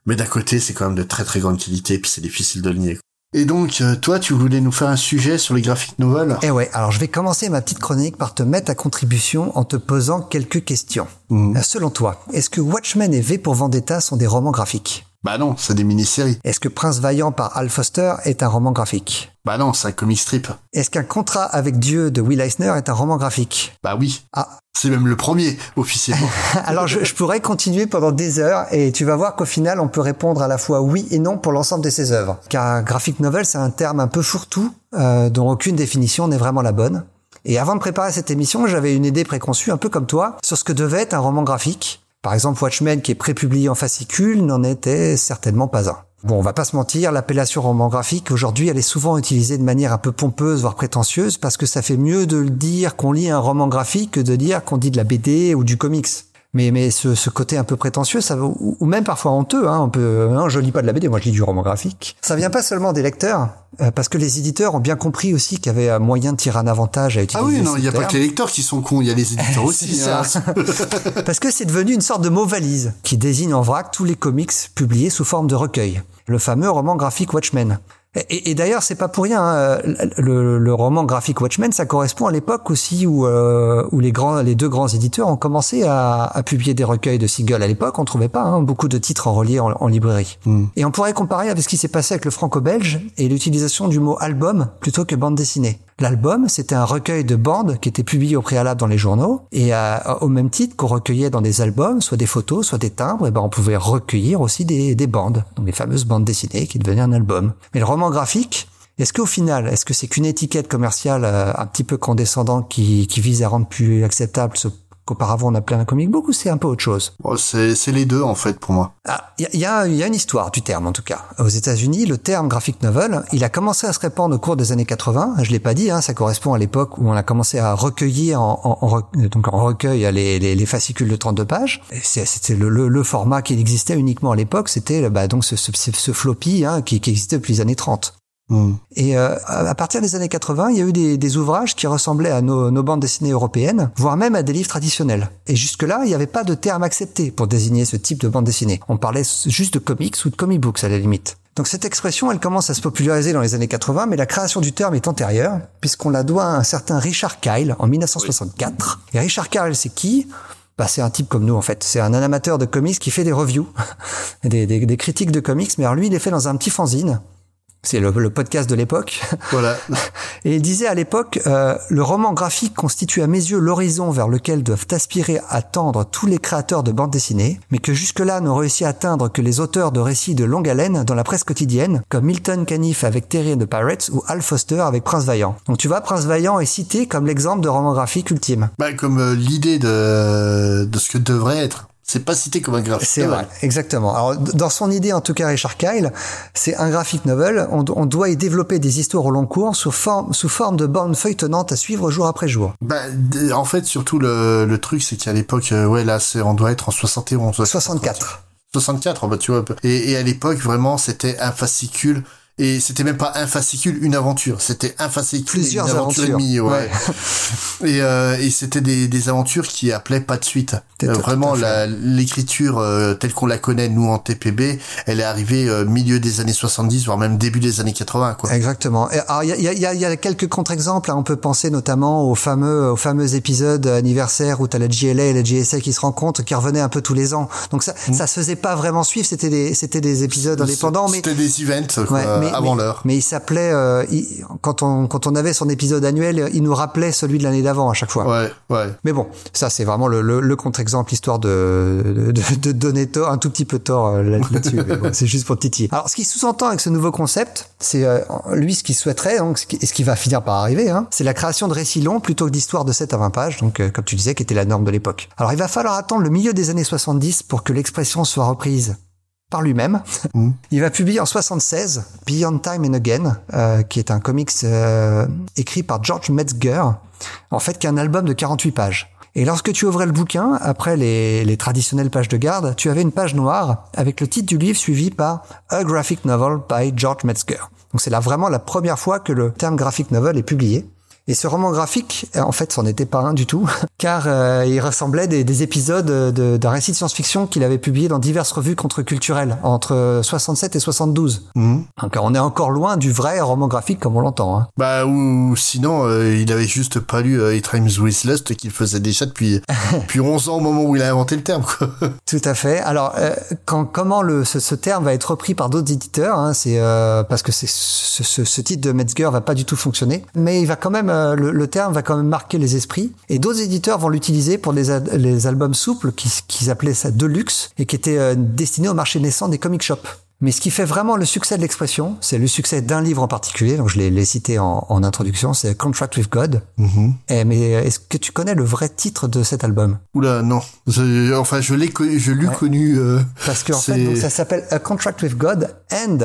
Mais d'un côté, c'est quand même de très très grande qualité, et puis c'est difficile de le nier. Et donc, euh, toi, tu voulais nous faire un sujet sur les graphiques novels Eh ouais, alors je vais commencer ma petite chronique par te mettre à contribution en te posant quelques questions. Mmh. Selon toi, est-ce que Watchmen et V pour Vendetta sont des romans graphiques? Bah non, c'est des mini-séries. Est-ce que Prince Vaillant par Al Foster est un roman graphique? Bah non, c'est un comic strip. Est-ce qu'un contrat avec Dieu de Will Eisner est un roman graphique? Bah oui. Ah, c'est même le premier, officiellement. (laughs) Alors, je, je, pourrais continuer pendant des heures et tu vas voir qu'au final, on peut répondre à la fois oui et non pour l'ensemble de ces œuvres. Car graphic novel, c'est un terme un peu fourre-tout, euh, dont aucune définition n'est vraiment la bonne. Et avant de préparer cette émission, j'avais une idée préconçue, un peu comme toi, sur ce que devait être un roman graphique. Par exemple, Watchmen, qui est prépublié en fascicule, n'en était certainement pas un. Bon, on va pas se mentir, l'appellation roman graphique, aujourd'hui, elle est souvent utilisée de manière un peu pompeuse, voire prétentieuse, parce que ça fait mieux de dire qu'on lit un roman graphique que de dire qu'on dit de la BD ou du comics. Mais, mais ce, ce côté un peu prétentieux, ça ou, ou même parfois honteux, hein, on peut, non, je lis pas de la BD, moi je lis du roman graphique. Ça vient pas seulement des lecteurs, euh, parce que les éditeurs ont bien compris aussi qu'il y avait un moyen de tirer un avantage à utiliser. Ah oui, non, il n'y a pas que les lecteurs qui sont cons, il y a les éditeurs (laughs) aussi. ça. Hein. (laughs) parce que c'est devenu une sorte de mot valise qui désigne en vrac tous les comics publiés sous forme de recueil le fameux roman graphique Watchmen. Et, et d'ailleurs, c'est pas pour rien. Hein. Le, le, roman graphique Watchmen, ça correspond à l'époque aussi où, euh, où les grands, les deux grands éditeurs ont commencé à, à publier des recueils de singles. À l'époque, on trouvait pas hein, beaucoup de titres en reliés en, en librairie. Mm. Et on pourrait comparer avec ce qui s'est passé avec le franco-belge et l'utilisation du mot album plutôt que bande dessinée. L'album, c'était un recueil de bandes qui était publié au préalable dans les journaux et euh, au même titre qu'on recueillait dans des albums, soit des photos, soit des timbres, et ben on pouvait recueillir aussi des, des bandes, donc les fameuses bandes dessinées qui devenaient un album. Mais le roman graphique, est-ce qu'au final, est-ce que c'est qu'une étiquette commerciale euh, un petit peu condescendante qui, qui vise à rendre plus acceptable ce qu'auparavant on appelait un comic book ou c'est un peu autre chose? Oh, C'est les deux en fait pour moi. Il ah, y, y, a, y a une histoire du terme en tout cas. Aux États-Unis, le terme graphic novel, il a commencé à se répandre au cours des années 80. Je l'ai pas dit, hein, ça correspond à l'époque où on a commencé à recueillir en, en, en donc en recueil les, les, les, fascicules de 32 pages. C'était le, le, le, format qui existait uniquement à l'époque, c'était bah, donc ce, ce, ce floppy hein, qui, qui existait depuis les années 30. Mmh. Et euh, à partir des années 80, il y a eu des, des ouvrages qui ressemblaient à nos, nos, bandes dessinées européennes, voire même à des livres traditionnels. Et jusque-là, il n'y avait pas de terme accepté pour désigner ce type de bande dessinée. On parlait juste de comics ou de comic books à la limite. Donc cette expression, elle commence à se populariser dans les années 80, mais la création du terme est antérieure, puisqu'on la doit à un certain Richard Kyle en 1964. Oui. Et Richard Kyle, c'est qui? Bah, c'est un type comme nous en fait. C'est un amateur de comics qui fait des reviews, (laughs) des, des, des critiques de comics, mais alors lui, il les fait dans un petit fanzine c'est le, le, podcast de l'époque. Voilà. (laughs) Et il disait à l'époque, euh, le roman graphique constitue à mes yeux l'horizon vers lequel doivent aspirer à tendre tous les créateurs de bandes dessinées, mais que jusque-là n'ont réussi à atteindre que les auteurs de récits de longue haleine dans la presse quotidienne, comme Milton Caniff avec Terry de Pirates ou Al Foster avec Prince Vaillant. Donc tu vois, Prince Vaillant est cité comme l'exemple de roman graphique ultime. Bah, comme euh, l'idée de, de ce que devrait être. C'est pas cité comme un graphique C'est novel. vrai, exactement. Alors, dans son idée, en tout cas, Richard Kyle, c'est un graphic novel. On, do- on doit y développer des histoires au long cours sous forme, sous forme de bornes feuilletonnantes à suivre jour après jour. Bah, en fait, surtout le, le truc, c'est qu'à l'époque, euh, ouais, là, on doit être en 71. ouais. 64. 64, bah, tu vois. Et, et à l'époque, vraiment, c'était un fascicule. Et c'était même pas un fascicule, une aventure. C'était un fascicule, Plusieurs une aventure et aventures. demie, ouais. Ouais. et euh, et c'était des, des aventures qui appelaient pas de suite. Euh, vraiment, l'écriture euh, telle qu'on la connaît nous en TPB, elle est arrivée euh, milieu des années 70, voire même début des années 80, quoi. Exactement. Et alors, il y a, y, a, y a quelques contre-exemples. hein. On peut penser notamment aux fameux, aux fameux épisodes anniversaires où tu as la GLA et la GSA qui se rencontrent, qui revenaient un peu tous les ans. Donc ça, ça se faisait pas vraiment suivre. C'était des, c'était des épisodes indépendants, mais C'était des events quoi, Ouais, mais- avant l'heure. Mais il s'appelait, euh, il- quand on quand on avait son épisode annuel, il nous rappelait celui de l'année d'avant à chaque fois. Ouais, ouais. Mais bon, ça c'est vraiment le, le, le contre-exemple histoire de, de, de donner tort, un tout petit peu tort euh, là- là-dessus. (laughs) mais bon, c'est juste pour titiller. Alors, ce qui sous-entend avec ce nouveau concept, c'est euh, lui ce qu'il souhaiterait, donc, ce qui- et ce qui va finir par arriver, hein, c'est la création de récits longs plutôt que d'histoires de 7 à 20 pages, donc euh, comme tu disais, qui était la norme de l'époque. Alors, il va falloir attendre le milieu des années 70 pour que l'expression soit reprise par lui-même. (laughs) Il va publier en 76 Beyond Time and Again, euh, qui est un comics euh, écrit par George Metzger, en fait, qui est un album de 48 pages. Et lorsque tu ouvrais le bouquin, après les, les traditionnelles pages de garde, tu avais une page noire avec le titre du livre suivi par A Graphic Novel by George Metzger. Donc c'est là vraiment la première fois que le terme graphic novel est publié. Et ce roman graphique, euh, en fait, c'en était pas un du tout, (laughs) car euh, il ressemblait des, des épisodes de- d'un récit de science-fiction qu'il avait publié dans diverses revues contre-culturelles entre 67 et 72. Mhm. Donc on est encore loin du vrai roman graphique comme on l'entend. Hein. Bah ou sinon euh, il avait juste pas lu euh, It Rhymes with Lust qu'il faisait déjà depuis (laughs) depuis 11 ans au moment où il a inventé le terme quoi. (laughs) Tout à fait. Alors, quand, comment le, ce, ce terme va être repris par d'autres éditeurs hein, C'est parce que c'est ce, ce, ce titre de Metzger va pas du tout fonctionner, mais il va quand même le, le terme va quand même marquer les esprits. Et d'autres éditeurs vont l'utiliser pour les, albums souples qui- qu'ils appelaient ça deluxe et qui étaient euh, destinés au marché naissant des comic shops. Mais ce qui fait vraiment le succès de l'expression, c'est le succès d'un livre en particulier. Donc je l'ai cité en, en introduction, c'est Contract with God. Eh, mais est-ce que tu connais le vrai titre de cet album? Oula non. Je- enfin je l'ai connu, je l'ai Ouais. connu. euh, Parce qu'en c'est- fait, donc, ça s'appelle A Contract with God and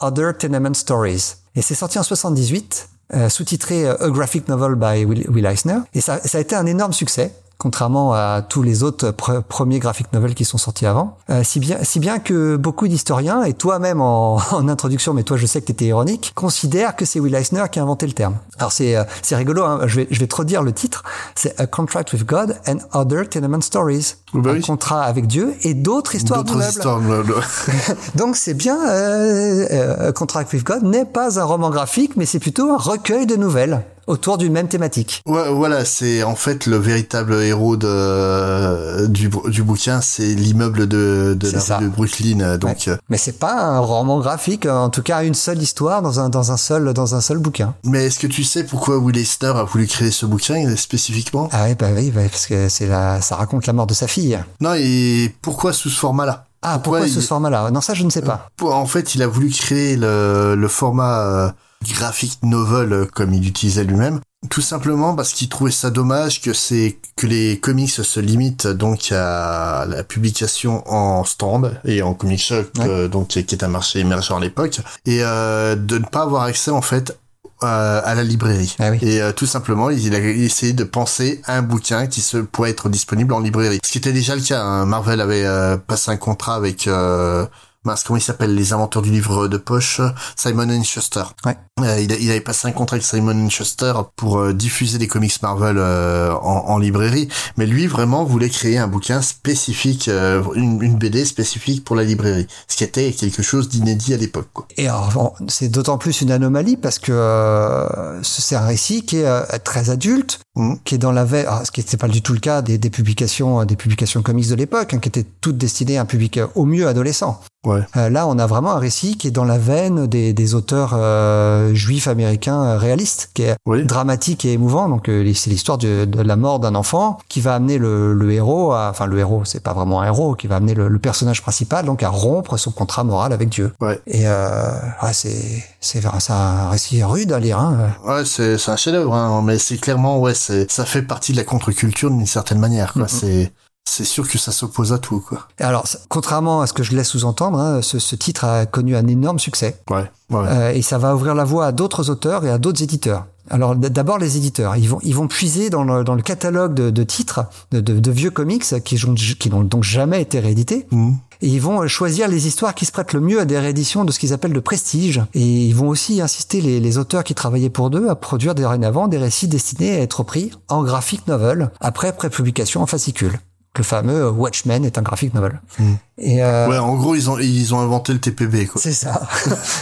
Other Tenement Stories. Et c'est sorti en 78, euh, sous-titré euh, A Graphic Novel by Will, Will Eisner. Et ça, ça a été un énorme succès. Contrairement à tous les autres pre- premiers graphic novels qui sont sortis avant, Euh, si bien si bien que beaucoup d'historiens et toi-même en, (laughs) en introduction, mais toi je sais que tu étais ironique, considèrent que c'est Will Eisner qui a inventé le terme. Alors c'est euh, c'est rigolo, hein, je vais je vais te redire le titre, c'est A Contract with God and Other Tenement Stories, Oh bah un oui. contrat avec Dieu et d'autres histoires le- le- (laughs) Donc c'est bien, euh, euh, Contract with God n'est pas un roman graphique, mais c'est plutôt un recueil de nouvelles autour d'une même thématique. Ouais, voilà, c'est en fait le véritable héros de, du, du bouquin, c'est l'immeuble de, de C'est la ça. rue de Brooklyn. Donc, Ouais. euh, Mais c'est pas un roman graphique, en tout cas une seule histoire dans un dans un seul dans un seul bouquin. mais est-ce que tu sais pourquoi Will Eisner a voulu créer ce bouquin euh, spécifiquement? Ah oui, bah oui, bah, parce que c'est la, ça raconte la mort de sa fille. Non, et pourquoi sous ce format-là? Ah, pourquoi, il- ce format-là? Non, ça je ne sais pas. En fait, il a voulu créer le, le format euh, graphic novel euh, comme il utilisait lui-même. Tout simplement parce qu'il trouvait ça dommage que c'est que les comics se limitent donc à la publication en stand et en comic shop Ouais. euh, donc qui est un marché émergent à l'époque et euh, de ne pas avoir accès en fait euh, à la librairie. Ah oui. Et euh, tout simplement, il a essayé de penser à un bouquin qui se pourrait être disponible en librairie. Ce qui était déjà le cas. hein. Marvel avait euh, passé un contrat avec euh, mince, comment il s'appelle les inventeurs du livre de poche Simon Schuster. Ouais. Euh, il, a- il avait passé un contrat avec Simon Schuster pour euh, diffuser des comics Marvel euh, en, en librairie, mais lui vraiment voulait créer un bouquin spécifique, une, une BD spécifique pour la librairie, ce qui était quelque chose d'inédit à l'époque. Et alors, c'est d'autant plus une anomalie parce que c'est un récit qui est très adulte, Mhm. qui est dans la veille, alors, ce qui n'était pas du tout le cas des, des publications, des publications comics de l'époque, hein, qui étaient toutes destinées à un public au mieux adolescent. Ouais. Euh, là, on a vraiment un récit qui est dans la veine des, des auteurs euh, juifs américains euh, réalistes, qui est Oui. dramatique et émouvant. Donc, euh, c'est l'histoire de, de la mort d'un enfant qui va amener le, le héros, à, enfin le héros, c'est pas vraiment un héros, qui va amener le, le personnage principal donc à rompre son contrat moral avec Dieu. Ouais. Et euh, ouais, c'est c'est c'est un récit rude à lire. Hein. Ouais, c'est c'est un chef-d'œuvre, hein, mais c'est clairement ouais, c'est ça fait partie de la contre-culture d'une certaine manière. Quoi. C'est c'est sûr que ça s'oppose à tout, quoi. Alors, contrairement à ce que je laisse sous-entendre, hein, ce, ce, titre a connu un énorme succès. Ouais. ouais. Euh, et ça va ouvrir la voie à d'autres auteurs et à d'autres éditeurs. Alors d'abord les éditeurs, ils vont ils vont puiser dans le, dans le catalogue de, de titres de, de, de, vieux comics qui qui n'ont donc jamais été réédités. Mmh. Et ils vont choisir les histoires qui se prêtent le mieux à des rééditions de ce qu'ils appellent de prestige. Et ils vont aussi insister les, les auteurs qui travaillaient pour eux à produire dorénavant des récits destinés à être pris en graphic novel après prépublication en fascicule. Le fameux Watchmen est un graphic novel. Mmh. Et euh, ouais, en gros, ils ont ils ont inventé le TPB, quoi. C'est ça.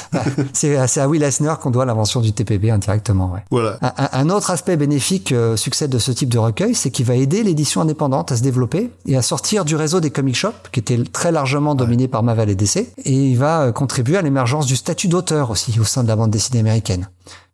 (laughs) c'est c'est à Will Eisner qu'on doit l'invention du TPB indirectement. Ouais. Voilà. Un, un, autre aspect bénéfique euh, succès de ce type de recueil, c'est qu'il va aider l'édition indépendante à se développer et à sortir du réseau des comic shops, qui était très largement dominé ouais. par Marvel et DC, et il va euh, contribuer à l'émergence du statut d'auteur aussi au sein de la bande dessinée américaine.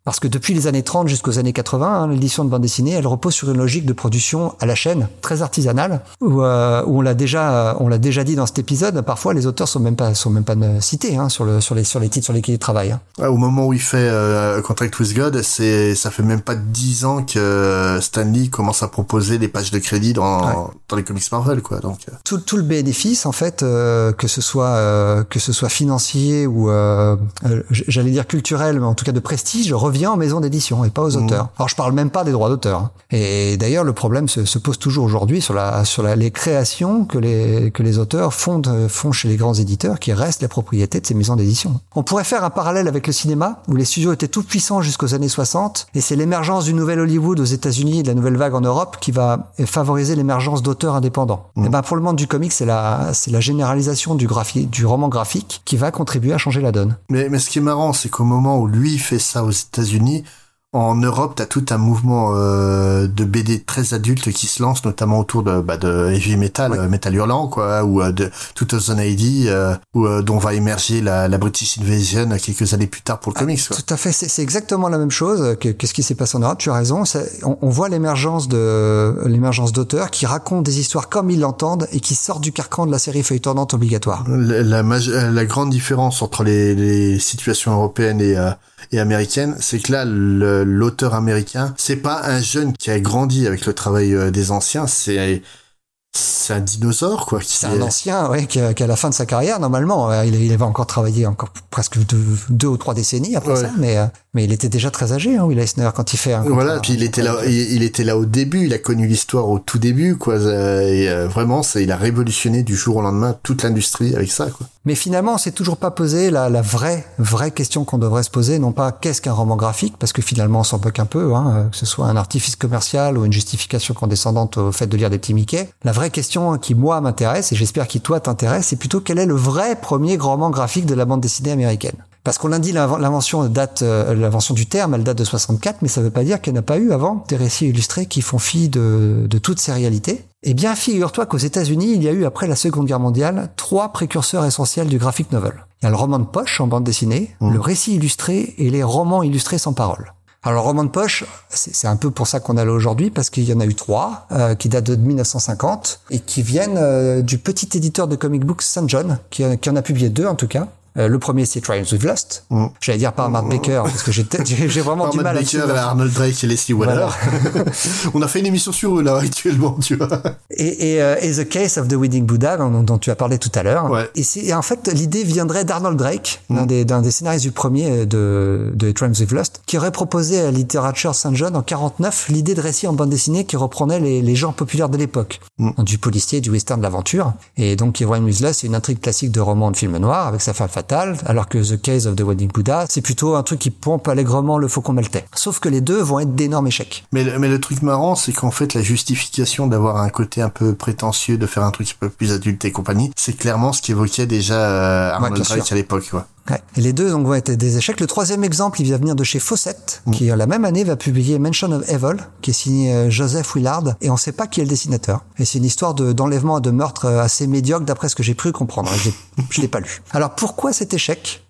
Parce que depuis les années 30 jusqu'aux années 80, hein, l'édition de bande dessinée, elle repose sur une logique de production à la chaîne, très artisanale, où, euh, où on l'a déjà, on l'a déjà dit dans cet épisode. Parfois, les auteurs sont même pas, sont même pas cités hein, sur le, sur les, sur les titres sur lesquels ils travaillent. Hein. Ouais, au moment où il fait euh, Contract with God, c'est, ça fait même pas dix ans que Stanley commence à proposer des pages de crédit dans, ouais. dans les comics Marvel, quoi. Donc euh. tout, tout le bénéfice, en fait, euh, que ce soit, euh, que ce soit financier ou, j'allais dire culturel, mais en tout cas de prestige, revient en maison d'édition et pas aux auteurs. Mmh. Alors je parle même pas des droits d'auteur. Hein. Et d'ailleurs le problème se, se pose toujours aujourd'hui sur la sur la, les créations que les que les auteurs font font chez les grands éditeurs qui restent la propriété de ces maisons d'édition. On pourrait faire un parallèle avec le cinéma où les studios étaient tout puissants jusqu'aux années 60 et c'est l'émergence du nouvel Hollywood aux États-Unis et de la nouvelle vague en Europe qui va favoriser l'émergence d'auteurs indépendants. Mmh. Et ben pour le monde du comics c'est la c'est la généralisation du graphique du roman graphique qui va contribuer à changer la donne. Mais mais ce qui est marrant c'est qu'au moment où lui fait ça aux États États-Unis, en Europe, t'as tout un mouvement euh, de BD très adulte qui se lance, notamment autour de, bah, de heavy metal, ouais. euh, metal hurlant, quoi, ou euh, de 2080, euh, où, dont va émerger la, la, British Invasion quelques années plus tard pour le ah, comics. Quoi. Tout à fait, c'est exactement la même chose. Qu'est-ce qui s'est passé en Europe Tu as raison. On, on, voit l'émergence de l'émergence d'auteurs qui racontent des histoires comme ils l'entendent et qui sortent du carcan de la série feuilletonnante obligatoire. La, la, la grande différence entre les, les situations européennes et et américaine, c'est que là, l'auteur américain, c'est pas un jeune qui a grandi avec le travail euh, des anciens, c'est c'est un dinosaure quoi. C'est un ancien, ouais, qui a, la fin de sa carrière normalement. Il, il avait encore travaillé encore presque deux, deux ou trois décennies après ouais. ça, mais mais il était déjà très âgé, hein, Will Eisner, quand il fait un. Voilà, puis il était là, il, il, était là au début. Il a connu l'histoire au tout début, quoi. Et euh, vraiment, c'est, il a révolutionné du jour au lendemain toute l'industrie avec ça, quoi. Mais finalement, c'est toujours pas posé la, la vraie vraie question qu'on devrait se poser, non pas qu'est-ce qu'un roman graphique, parce que finalement, on s'en moque un peu, hein, que ce soit un artifice commercial ou une justification condescendante au fait de lire des petits Mickey. La vraie question qui moi m'intéresse et j'espère qui toi t'intéresse, c'est plutôt quel est le vrai premier grand roman graphique de la bande dessinée américaine. Parce qu'on a dit l'invention date, euh, l'invention du terme, elle date de 64, mais ça ne veut pas dire qu'il n'y en a pas eu avant des récits illustrés qui font fi de, de toutes ces réalités. Eh bien, figure-toi qu'aux États-Unis, il y a eu après la Seconde Guerre mondiale trois précurseurs essentiels du graphic novel. Il y a le roman de poche en bande dessinée, mmh. le récit illustré et les romans illustrés sans parole. Alors, roman de poche, c'est un peu pour ça qu'on est là aujourd'hui, parce qu'il y en a eu trois, euh, qui datent de 1950, et qui viennent euh, du petit éditeur de comic books St. John, qui, qui en a publié deux en tout cas. Euh, le premier, c'est Triumphs with Lust. Mm. J'allais dire par Mark Baker, parce que j'ai vraiment du mal Baker, à... Arnold Drake et Leslie Waller. Voilà. (laughs) On a fait une émission sur eux, là, actuellement, tu vois. Et, et, euh, et The Case of the Wedding Buddha, dont, dont tu as parlé tout à l'heure. Ouais. Et c'est, en fait, l'idée viendrait d'Arnold Drake, mm. d'un des, des scénaristes du premier de, de Triumphs with Lust, qui aurait proposé à Literature St. John en 49 l'idée de récit en bande dessinée qui reprenait les, les genres populaires de l'époque. Mm. Du policier, du western, de l'aventure. Et donc, Triumphs with Lust, c'est une intrigue classique de roman de film noir, avec sa femme alors que The Case of the Wedding Buddha, c'est plutôt un truc qui pompe allègrement le faucon maltais. Sauf que les deux vont être d'énormes échecs. Mais, mais le truc marrant, c'est qu'en fait, la justification d'avoir un côté un peu prétentieux, de faire un truc un peu plus adulte et compagnie, c'est clairement ce qu'évoquait déjà euh, Arnold ouais, Drake à l'époque, quoi. Ouais. Et les deux donc vont être des échecs. Le troisième exemple, il vient venir de chez Fawcett, mmh. qui la même année va publier Mention of Evil, qui est signé euh, Joseph Willard, et on sait pas qui est le dessinateur. Et c'est une histoire de, d'enlèvement et de meurtre euh, assez médiocre d'après ce que j'ai pu comprendre. Je l'ai (laughs) pas lu. Alors pourquoi cet échec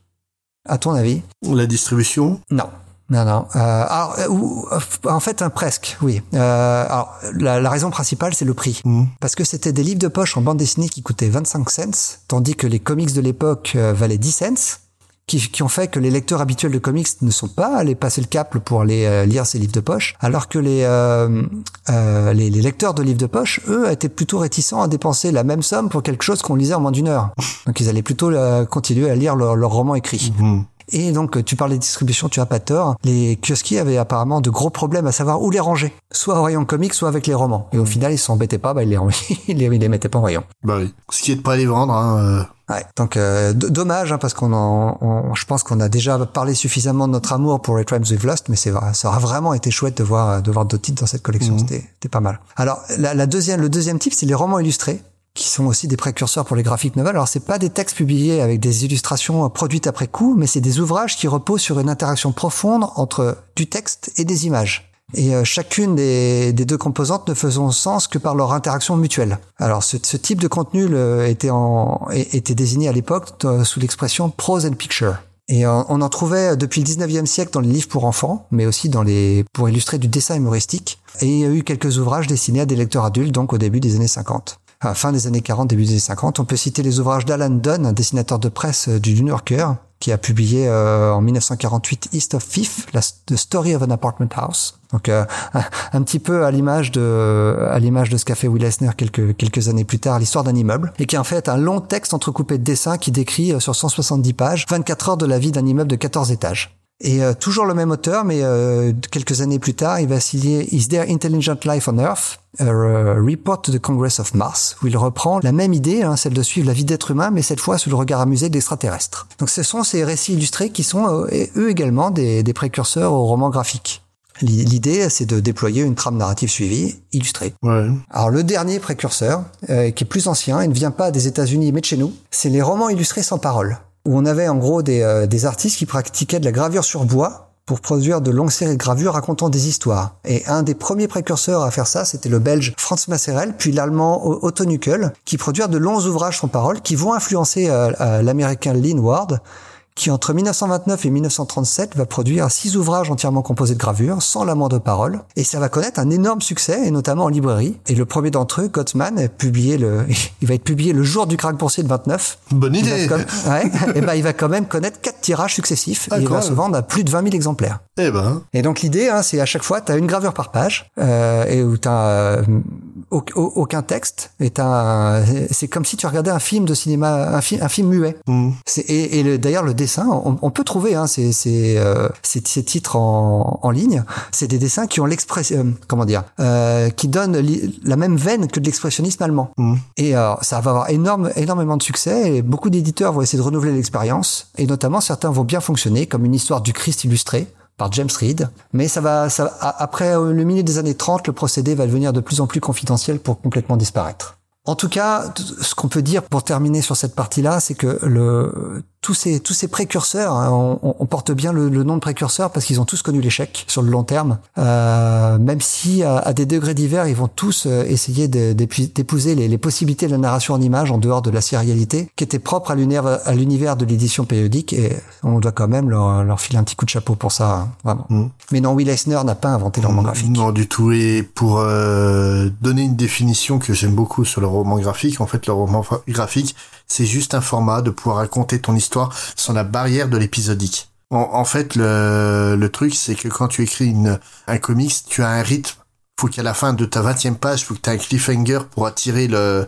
à ton avis? La distribution? Non. Non, non. Euh, alors, euh, en fait, hein, presque, oui. Euh, alors, la, la, raison principale, c'est le prix. Mmh. Parce que c'était des livres de poche en bande dessinée qui coûtaient 25 cents, tandis que les comics de l'époque euh, valaient 10 cents. Qui, qui, ont fait que les lecteurs habituels de comics ne sont pas allés passer le cap pour aller euh, lire ces livres de poche, alors que les, euh, euh, les, les, lecteurs de livres de poche, eux, étaient plutôt réticents à dépenser la même somme pour quelque chose qu'on lisait en moins d'une heure. Donc ils allaient plutôt euh, continuer à lire leur, leur roman écrit. Mmh. Et donc, tu parlais de distribution, tu as pas tort. Les kiosquiers avaient apparemment de gros problèmes à savoir où les ranger. Soit au rayon comics, soit avec les romans. Et au final, ils s'embêtaient pas, bah, ils les, (laughs) ils les, ils les mettaient pas en rayon. Bah oui. Ce qui est de pas les vendre, hein. Ouais, donc euh, dommage hein, parce qu'on en, on, je pense qu'on a déjà parlé suffisamment de notre amour pour les Crimes We've Lost, mais c'est vrai, ça aura vraiment été chouette de voir de voir d'autres titres dans cette collection. Mmh. C'était, c'était pas mal. Alors la, la deuxième, le deuxième type, c'est les romans illustrés qui sont aussi des précurseurs pour les graphiques novels. Alors c'est pas des textes publiés avec des illustrations produites après coup, mais c'est des ouvrages qui reposent sur une interaction profonde entre du texte et des images. Et euh, chacune des, deux composantes ne faisant sens que par leur interaction mutuelle. Alors ce, type de contenu était, désigné à l'époque euh, sous l'expression prose and picture. Et on, on en trouvait depuis le 19e siècle dans les livres pour enfants, mais aussi dans les pour illustrer du dessin humoristique. Et il y a eu quelques ouvrages destinés à des lecteurs adultes, donc au début des années 50 fin des années 40, début des années 50. On peut citer les ouvrages d'Alan Dunn, un dessinateur de presse du New Yorker, qui a publié euh, en 1948 East of Fifth, la The Story of an Apartment House. Donc euh, un, petit peu à l'image de à l'image de ce qu'a fait Will Eisner quelques quelques années plus tard, l'histoire d'un immeuble, et qui est en fait un long texte entrecoupé de dessins qui décrit euh, sur 170 pages 24 heures de la vie d'un immeuble de 14 étages. Et euh, toujours le même auteur, mais euh, quelques années plus tard, il va signer Is There Intelligent Life on Earth? A Report to the Congress of Mars, où il reprend la même idée, hein, celle de suivre la vie d'être humain, mais cette fois sous le regard amusé d'extraterrestres. Donc ce sont ces récits illustrés qui sont euh, eux également des, des précurseurs au roman graphique. L'idée, c'est de déployer une trame narrative suivie, illustrée. Ouais. Alors le dernier précurseur, euh, qui est plus ancien, il ne vient pas des États-Unis mais de chez nous, c'est les romans illustrés sans parole où on avait en gros des, euh, des artistes qui pratiquaient de la gravure sur bois pour produire de longues séries de gravures racontant des histoires. Et un des premiers précurseurs à faire ça, c'était le belge Franz Masserel, puis l'allemand Otto Nuckel, qui produisent de longs ouvrages sans parole qui vont influencer euh, l'américain Lynn Ward, qui entre 1929 et 1937 va produire six ouvrages entièrement composés de gravures, sans la moindre parole, et ça va connaître un énorme succès, et notamment en librairie. Et le premier d'entre eux, Gottman, est publié le, (laughs) il va être publié le jour du krach boursier de 29. Bonne idée. Comme... ouais, et ben il va quand même connaître quatre tirages successifs. et il va se vendre à plus de 20 000 exemplaires. Eh ben. Et donc l'idée, hein, c'est à chaque fois, tu as une gravure par page, euh, et où tu euh, aucun texte, et c'est comme si tu regardais un film de cinéma, un, film, un film muet. Mmh. Et, et d'ailleurs le dessin, on, on, peut trouver hein, ces, ces, euh, ces, ces, titres en, en ligne. C'est des dessins qui ont l'expression, euh, comment dire, euh, qui donnent la même veine que de l'expressionnisme allemand. Mmh. Et ça va avoir énorme, énormément de succès. Et beaucoup d'éditeurs vont essayer de renouveler l'expérience. Et notamment, certains vont bien fonctionner, comme une histoire du Christ illustré par James Reed. Mais ça va, ça, après le milieu des années 30, le procédé va devenir de plus en plus confidentiel pour complètement disparaître. En tout cas, ce qu'on peut dire pour terminer sur cette partie-là, c'est que le, tous ces tous ces précurseurs, hein, on, on, porte bien le, le, nom de précurseurs parce qu'ils ont tous connu l'échec sur le long terme. Euh, même si à, à, des degrés divers, ils vont tous euh, essayer d'épouser les, les, possibilités de la narration en image en dehors de la sérialité, qui était propre à l'univers à l'univers de l'édition périodique. Et on doit quand même leur, leur filer un petit coup de chapeau pour ça, hein, vraiment. Mmh. Mais non, Will Eisner n'a pas inventé le roman graphique. Non du tout. Et pour euh, donner une définition que j'aime beaucoup sur le roman graphique, en fait, le roman graphique, c'est juste un format de pouvoir raconter ton histoire sans la barrière de l'épisodique. En, en, fait, le, le truc, c'est que quand tu écris une, un comics, tu as un rythme. Faut qu'à la fin de ta vingtième page, faut que tu aies un cliffhanger pour attirer le,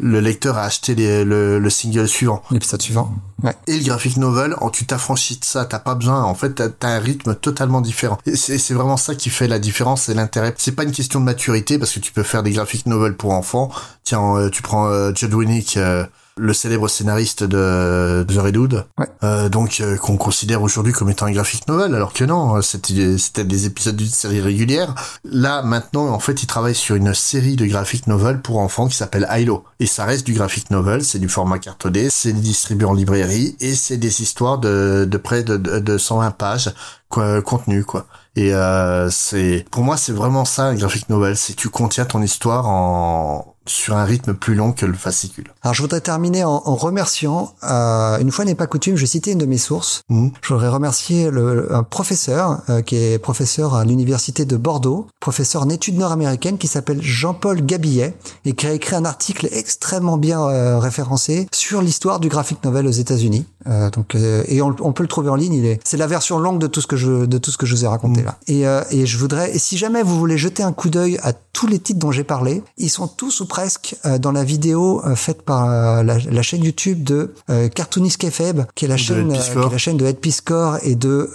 le lecteur à acheter les, le, le, single suivant. L'épisode suivant. Ouais. Et le graphic novel, en tu t'affranchis de ça, t'as pas besoin. En fait, t'as as un rythme totalement différent. C'est vraiment ça qui fait la différence et l'intérêt. C'est pas une question de maturité parce que tu peux faire des graphic novels pour enfants. Tiens, euh, tu prends euh, Judd Winnick. Euh, le célèbre scénariste de, The Redwood, ouais. euh, donc euh, qu'on considère aujourd'hui comme étant un graphic novel, alors que non, c'était c'était des épisodes d'une série régulière. Là, maintenant, en fait, il travaille sur une série de graphic novels pour enfants qui s'appelle Hilo, et ça reste du graphic novel, c'est du format cartonné, c'est distribué en librairie, et c'est des histoires de, de près de, de, de 120 pages quoi, contenu, quoi. Et euh, c'est pour moi c'est vraiment ça un graphic novel, c'est tu contiens ton histoire en sur un rythme plus long que le fascicule. Alors je voudrais terminer en, en remerciant, euh, une fois n'est pas coutume, je vais citer une de mes sources. Mmh. Je voudrais remercier le, un professeur euh, qui est professeur à l'université de Bordeaux, professeur en études nord-américaines qui s'appelle Jean-Paul Gabillet et qui a écrit un article extrêmement bien euh, référencé sur l'histoire du graphic novel aux États-Unis. Euh, donc et on, on, peut le trouver en ligne. Il est, c'est la version longue de tout ce que je de tout ce que je vous ai raconté Mmh. là. Et, et je voudrais, et si jamais vous voulez jeter un coup d'œil à tous les titres dont j'ai parlé, ils sont tous ou presque euh, dans la vidéo euh, faite par euh, la, la, chaîne YouTube de Cartoonist Kefeb, qui est la de chaîne, qui est la chaîne de Ed Piscor et de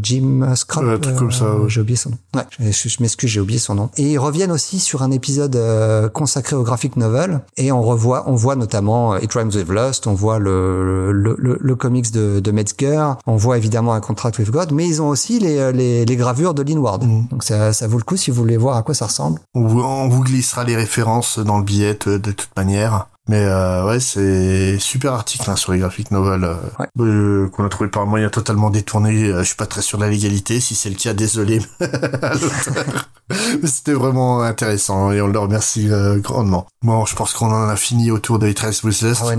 Jim Scrop. Un truc comme ça. Ouais. J'ai oublié son nom. Ouais, je, je m'excuse, j'ai oublié son nom. Et ils reviennent aussi sur un épisode consacré au graphic novel et on revoit, on voit notamment It Rhymes with Lust, on voit le le, le, le comics de, de Metzger, on voit évidemment un Contract with God, mais ils ont aussi les, les, les gravures de Lin Ward. Mm. Donc ça, ça vaut le coup si vous voulez voir à quoi ça ressemble. On vous, on vous glissera les références dans le billet de, de toute manière. Mais euh, ouais, c'est super article hein, sur les graphic novels euh, ouais. euh, qu'on a trouvé par un moyen totalement détourné. je suis pas très sûr de la légalité. Si c'est le cas, désolé. Mais (laughs) c'était vraiment intéressant et on le remercie euh, grandement. Bon, je pense qu'on en a fini autour de Trace Whistlers. Ah ouais,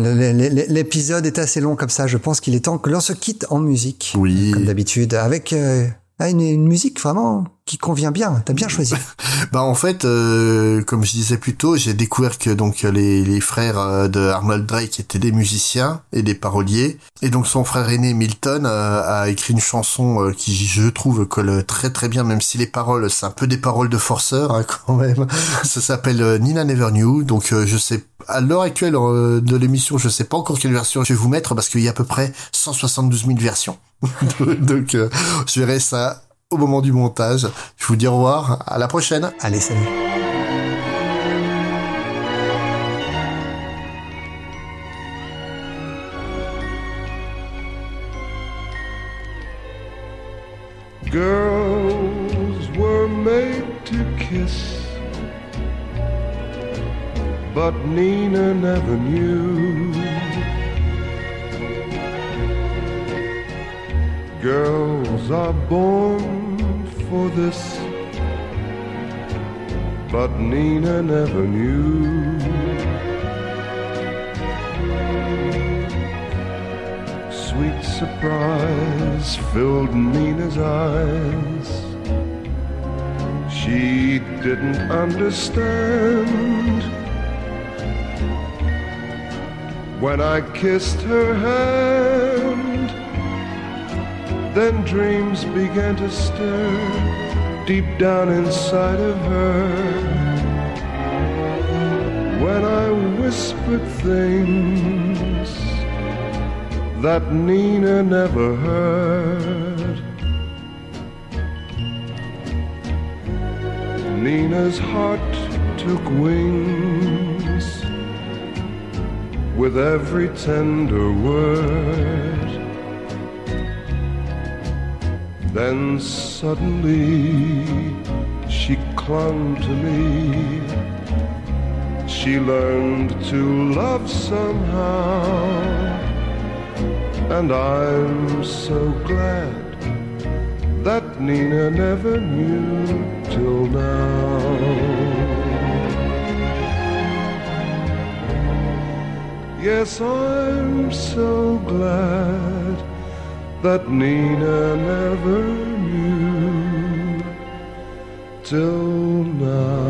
L'épisode est assez long comme ça. Je pense qu'il est temps que l'on se quitte en musique. Oui. Comme d'habitude, avec euh, une, une musique vraiment qui convient bien. T'as bien choisi. (laughs) bah en fait, euh, comme je disais plus tôt, j'ai découvert que donc les, les frères euh, de Arnold Drake étaient des musiciens et des paroliers, et donc son frère aîné Milton euh, a écrit une chanson euh, qui je trouve colle très très bien, même si les paroles c'est un peu des paroles de forceur hein, (laughs) quand même. Ça s'appelle Nina Never Knew, donc je sais à l'heure actuelle de l'émission, je sais pas encore quelle version je vais vous mettre parce qu'il y a à peu près 172 000 versions. (laughs) donc je verrai ça au moment du montage. Je vous dis au revoir, à la prochaine. Allez, salut. Girls were made to kiss, but Nina never knew. Girls are born for this, but Nina never knew. Sweet surprise filled Nina's eyes. She didn't understand when I kissed her hand. Then dreams began to stir deep down inside of her. When I whispered things that Nina never heard. Nina's heart took wings with every tender word. Then suddenly she clung to me. She learned to love somehow. And I'm so glad that Nina never knew till now. Yes, I'm so glad that Nina never knew till now.